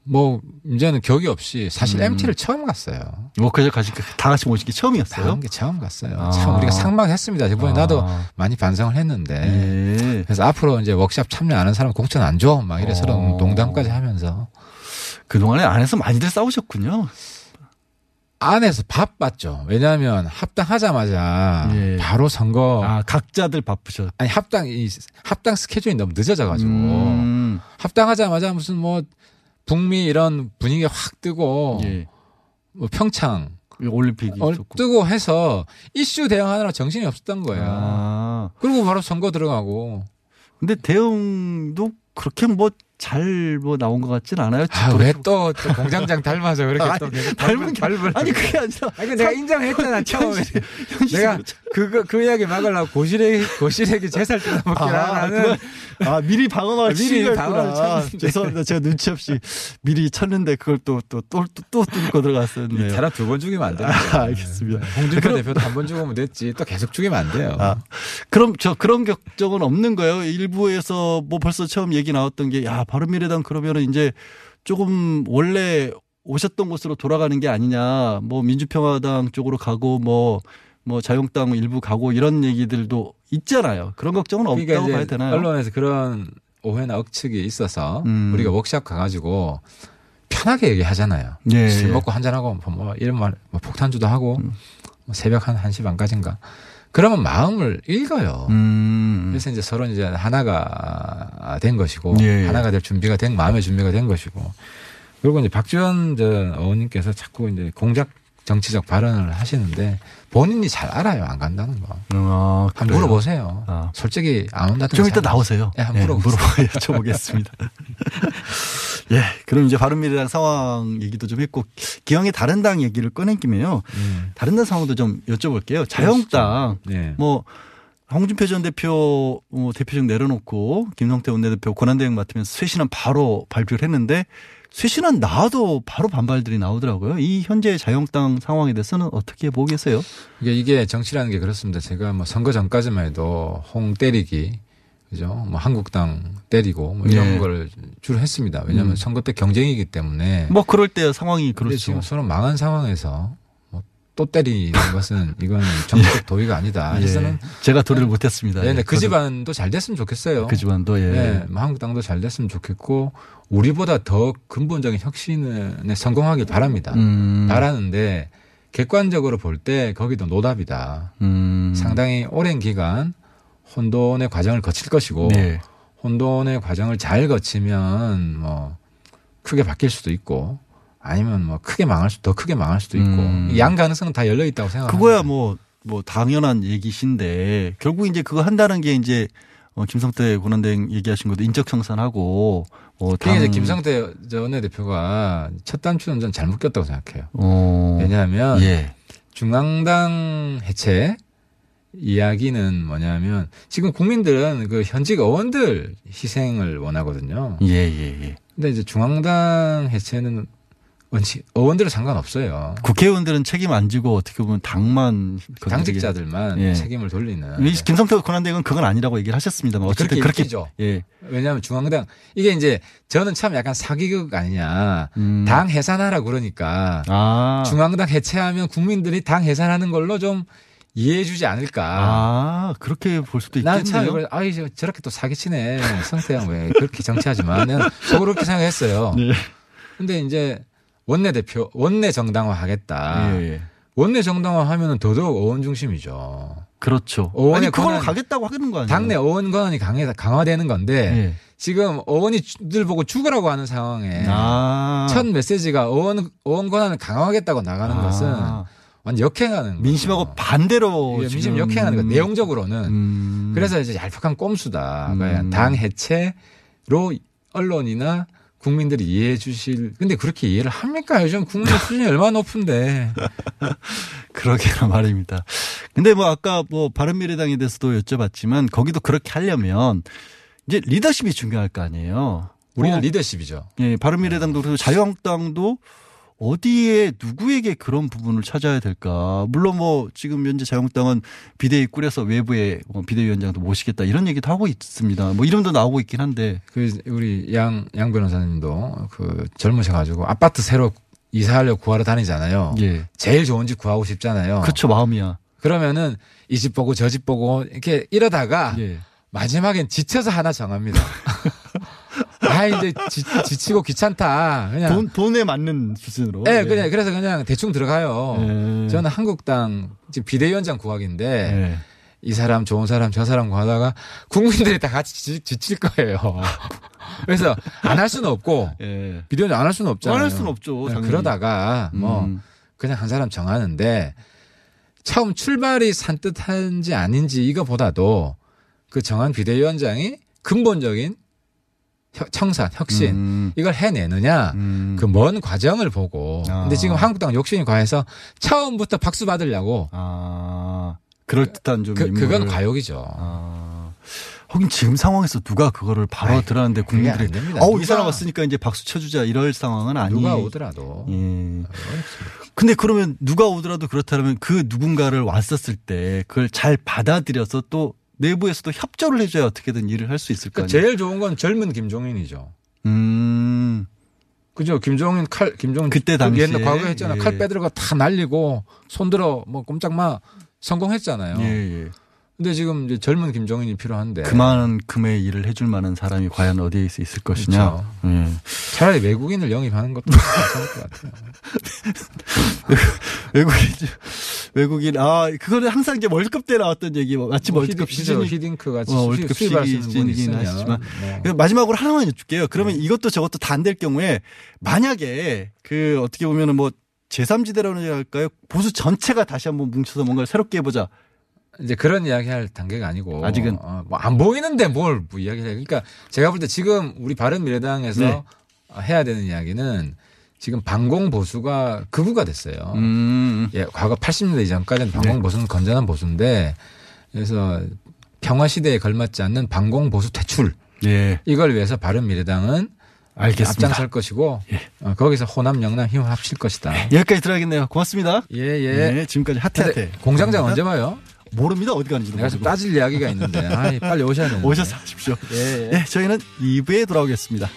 뭐 이제는 격이 없이 사실 음. MT를 처음 갔어요. 워크숍 가시 다 같이 모신 게 처음이었어요. 다른 게 처음 갔어요. 아. 참 우리가 상망했습니다. 이번에 아. 나도 많이 반성을 했는데 예. 그래서 앞으로 이제 워크샵 참여 안 하는 사람 공천 안 줘. 막 이래 서로 어. 농담까지 하면서 그동안에 안에서 많이들 싸우셨군요. 안에서 바빴죠. 왜냐하면 합당하자마자 예. 바로 선거 아, 각자들 바쁘셨. 아니 합당 이 합당 스케줄이 너무 늦어져가지고 음. 합당하자마자 무슨 뭐 북미 이런 분위기 확 뜨고 예. 뭐 평창 올림픽이 어. 뜨고 해서 이슈 대응하느라 정신이 없었던 거예요. 아. 그리고 바로 선거 들어가고 근데 대응도 그렇게 뭐 잘 뭐 나온 것 같진 않아요. 아왜또 공장장 닮아서 그렇게 아니, 또 계속 닮은 게 닮을 아니 그게 아니라 아니, 내가 인정했잖아, 처음에. 내가 그거 그 이야기 막으려고 고시래기 고시래기 제살 뜯어먹기를 하는 그건- 아 미리 방어막을 미리 치는 방어를. 쳤는데. 죄송합니다. 제가 눈치 없이 미리 쳤는데 그걸 또 또 또또 뚫고 들어갔었네요. 사람 두번 죽이면 안 됩니다. 아, 알겠습니다. 홍준표 그럼- 대표도 한 번 죽으면 됐지. 또 계속 죽이면 안 돼요. 아, 그럼 저 그런 격정은 없는 거예요. 일부에서 뭐 벌써 처음 얘기 나왔던 게 야 바른미래당 그러면은 이제 조금 원래 오셨던 곳으로 돌아가는 게 아니냐. 뭐 민주평화당 쪽으로 가고 뭐뭐 자유한국당 일부 가고 이런 얘기들도 있잖아요. 그런 걱정은 없다고 그러니까 이제 봐야 되나요? 언론에서 그런 오해나 억측이 있어서 음. 우리가 워크샵 가가지고 편하게 얘기하잖아요. 예, 술 예. 먹고 한잔하고 뭐 이런 말, 뭐 폭탄주도 하고 음. 뭐 새벽 한 1시 반까지인가. 그러면 마음을 읽어요. 음. 그래서 이제 서로 이제 하나가 된 것이고 예, 예. 하나가 될 준비가 된 마음의 준비가 된 것이고 그리고 이제 박지원 저 의원님께서 자꾸 이제 공작 정치적 발언을 하시는데 본인이 잘 알아요 안 간다는 거. 아, 한번? 물어보세요. 아. 솔직히 안 온다든 좀 이따 나오세요. 예, 한번 예, 물어보세요. 여쭤보겠습니다. 예, 그럼 이제 바른미래당 상황 얘기도 좀 했고 기왕에 다른 당 얘기를 꺼낸 김에요. 음. 다른 당 상황도 좀 여쭤볼게요. 자유한국당 네. 뭐 홍준표 전 대표 뭐 대표직 내려놓고 김성태 원내대표 권한대행 맡으면서 쇄신안 바로 발표를 했는데 쇄신안 나와도 바로 반발들이 나오더라고요. 이 현재 자유한국당 상황에 대해서는 어떻게 보고 계세요? 이게, 이게 정치라는 게 그렇습니다. 제가 뭐 선거 전까지만 해도 홍 때리기, 그죠? 뭐 한국당 때리고 뭐 이런 네. 걸 주로 했습니다. 왜냐하면 음. 선거 때 경쟁이기 때문에. 뭐 그럴 때 상황이 그렇죠. 지금 서로 망한 상황에서 뭐 또 때리는 것은 이건 정치적 도의가 아니다. 예, 그래서는 제가 도리를 못했습니다. 네, 네, 예, 그 집안도 잘 됐으면 좋겠어요. 그 집안도 예. 네, 뭐 한국당도 잘 됐으면 좋겠고 우리보다 더 근본적인 혁신에 성공하길 바랍니다. 음. 바라는데 객관적으로 볼 때 거기도 노답이다. 음. 상당히 오랜 기간 혼돈의 과정을 거칠 것이고 네. 혼돈의 과정을 잘 거치면 뭐 크게 바뀔 수도 있고 아니면 뭐 크게 망할 수 더 크게 망할 수도 있고 음. 양 가능성은 다 열려 있다고 생각합니다. 그거야 뭐, 뭐 당연한 얘기신데 결국 이제 그거 한다는 게 이제 어, 김성태 권한대행 얘기하신 것도 인적 청산하고 어, 그게 당 이제 김성태 전 원내대표가 첫 단추는 전 잘못 꼈다고 생각해요. 어. 왜냐하면 예. 중앙당 해체 이야기는 뭐냐면 지금 국민들은 그 현직 의원들 희생을 원하거든요. 예, 예, 예. 근데 이제 중앙당 해체는 원칙 의원들은 상관없어요. 국회의원들은 책임 안 지고 어떻게 보면 당만 당직자들만 예. 책임을 돌리는. 이 김성태 권한대행은 그건 아니라고 얘기를 하셨습니다만 어쨌든 그렇게 읽히죠. 예. 왜냐하면 중앙당 이게 이제 저는 참 약간 사기극 아니냐. 음. 당 해산하라 그러니까 아. 중앙당 해체하면 국민들이 당 해산하는 걸로 좀 이해해주지 않을까. 아, 그렇게 볼 수도 있겠네요. 아이 저- 저렇게 또 사기치네 성태형 왜 그렇게 정치하지만은 속으로 그렇게 생각했어요. 네. 근데 이제 원내 대표 원내 정당화 하겠다. 예, 예. 원내 정당화 하면은 더더욱 의원 중심이죠. 그렇죠. 의원의 아니 권한- 가겠다고 하는 거 아니에요? 당내 의원 권한이 강해 강화되는 건데 예. 지금 의원이들 보고 죽으라고 하는 상황에 아. 첫 메시지가 의원 의원 권한을 강화하겠다고 나가는 아. 것은 완전 역행하는 민심하고 반대로 예, 민심 역행하는 거 내용적으로는 음. 그래서 이제 얄팍한 꼼수다. 음. 당 해체로 언론이나 국민들이 이해해 주실 근데 그렇게 이해를 합니까? 요즘 국민 수준이 얼마나 높은데. 그러게나 말입니다. 근데 뭐 아까 뭐 바른미래당에 대해서도 여쭤봤지만 거기도 그렇게 하려면 이제 리더십이 중요할 거 아니에요. 우리는 뭐, 리더십이죠. 예, 바른미래당도 그렇고 자유한국당도 어디에 누구에게 그런 부분을 찾아야 될까? 물론 뭐 지금 현재 자유한국당은 비대위 꾸려서 외부에 뭐 비대위원장도 모시겠다 이런 얘기도 하고 있습니다. 뭐 이름도 나오고 있긴 한데. 그 우리 양, 양 변호사님도 그 젊으셔가지고 아파트 새로 이사하려고 구하러 다니잖아요. 예. 제일 좋은 집 구하고 싶잖아요. 그렇죠 마음이야. 그러면은 이 집 보고 저 집 보고 이렇게 이러다가 예. 마지막엔 지쳐서 하나 정합니다. 아 이제 지, 치고 귀찮다. 그냥 돈 돈에 맞는 수준으로. 네, 그냥 그래서 그냥 대충 들어가요. 예. 저는 한국당 지금 비대위원장 구하기인데 예. 이 사람 좋은 사람 저 사람 구하다가 국민들이 다 같이 지, 지칠 거예요. 그래서 안 할 수는 없고 예. 비대위원장 안 할 수는 없잖아요. 안 할 수는 없죠, 네, 당연히. 그러다가 뭐 음. 그냥 한 사람 정하는데 처음 출발이 산뜻한지 아닌지 이거보다도 그 정한 비대위원장이 근본적인 혁- 청산, 혁신 음. 이걸 해내느냐 음. 그먼 과정을 보고 아. 근데 지금 한국당 욕심이 과해서 처음부터 박수 받으려고 아 그럴 듯한 좀 그, 인물을. 그건 과욕이죠. 아. 하긴 지금 상황에서 누가 그거를 바로 아이, 들었는데 국민들이. 어우 이 사람 왔으니까 이제 박수 쳐주자 이럴 상황은 아니. 누가 오더라도 예. 근데 그러면 누가 오더라도 그렇다면 그 누군가를 왔었을 때 그걸 잘 받아들여서 또 내부에서도 협조를 해줘야 어떻게든 일을 할 수 있을 거 그러니까. 제일 좋은 건 젊은 김종인이죠. 음. 그죠? 김종인 칼, 김종인. 그때 그 당시에, 옛날 과거에 했잖아. 예. 칼 빼들어가 다 날리고 손들어 뭐 꼼짝마 성공했잖아요. 예, 예. 근데 지금 이제 젊은 김종인이 필요한데. 그만큼의 일을 해줄 만한 사람이 과연 어디에 있을 것이냐. 예. 차라리 외국인을 영입하는 것도 괜찮을 것 같아요. 외국인, 외국인, 아, 그거는 항상 이제 월드컵 때 나왔던 얘기, 뭐 마치 뭐 월드컵 히딩- 시즌이. 히딩크 같이 어, 월드컵 분이 시즌이긴 하시지만. 뭐. 그래서 마지막으로 하나만 여쭐게요. 그러면 이것도 저것도 다 안 될 경우에 만약에 그 어떻게 보면은 뭐 제3지대라는 얘기 할까요? 보수 전체가 다시 한번 뭉쳐서 뭔가를 새롭게 해보자. 이제 그런 이야기 할 단계가 아니고. 아직은. 뭐안 보이는데 뭘 뭐 이야기를 해. 그러니까 제가 볼 때 지금 우리 바른 미래당에서 네. 해야 되는 이야기는 지금 반공 보수가 극우가 됐어요. 음. 예, 과거 80년대 이전까지는 반공 보수는 건전한 보수인데 그래서 평화 시대에 걸맞지 않는 반공 보수 퇴출. 예. 이걸 위해서 바른 미래당은 알겠습니다. 앞장설 것이고 어, 거기서 호남 영남 힘을 합칠 것이다. 여기까지 들어야겠네요. 고맙습니다. 예, 예. 네, 지금까지 하태하태. 근데 공장장 언제 봐요? 모릅니다. 어디 가는지도 내가 좀 모르고. 따질 이야기가 있는데. 아, 빨리 오셔야 되는데. 오셔서 하십시오. 예, 예. 네, 저희는 2부에 돌아오겠습니다.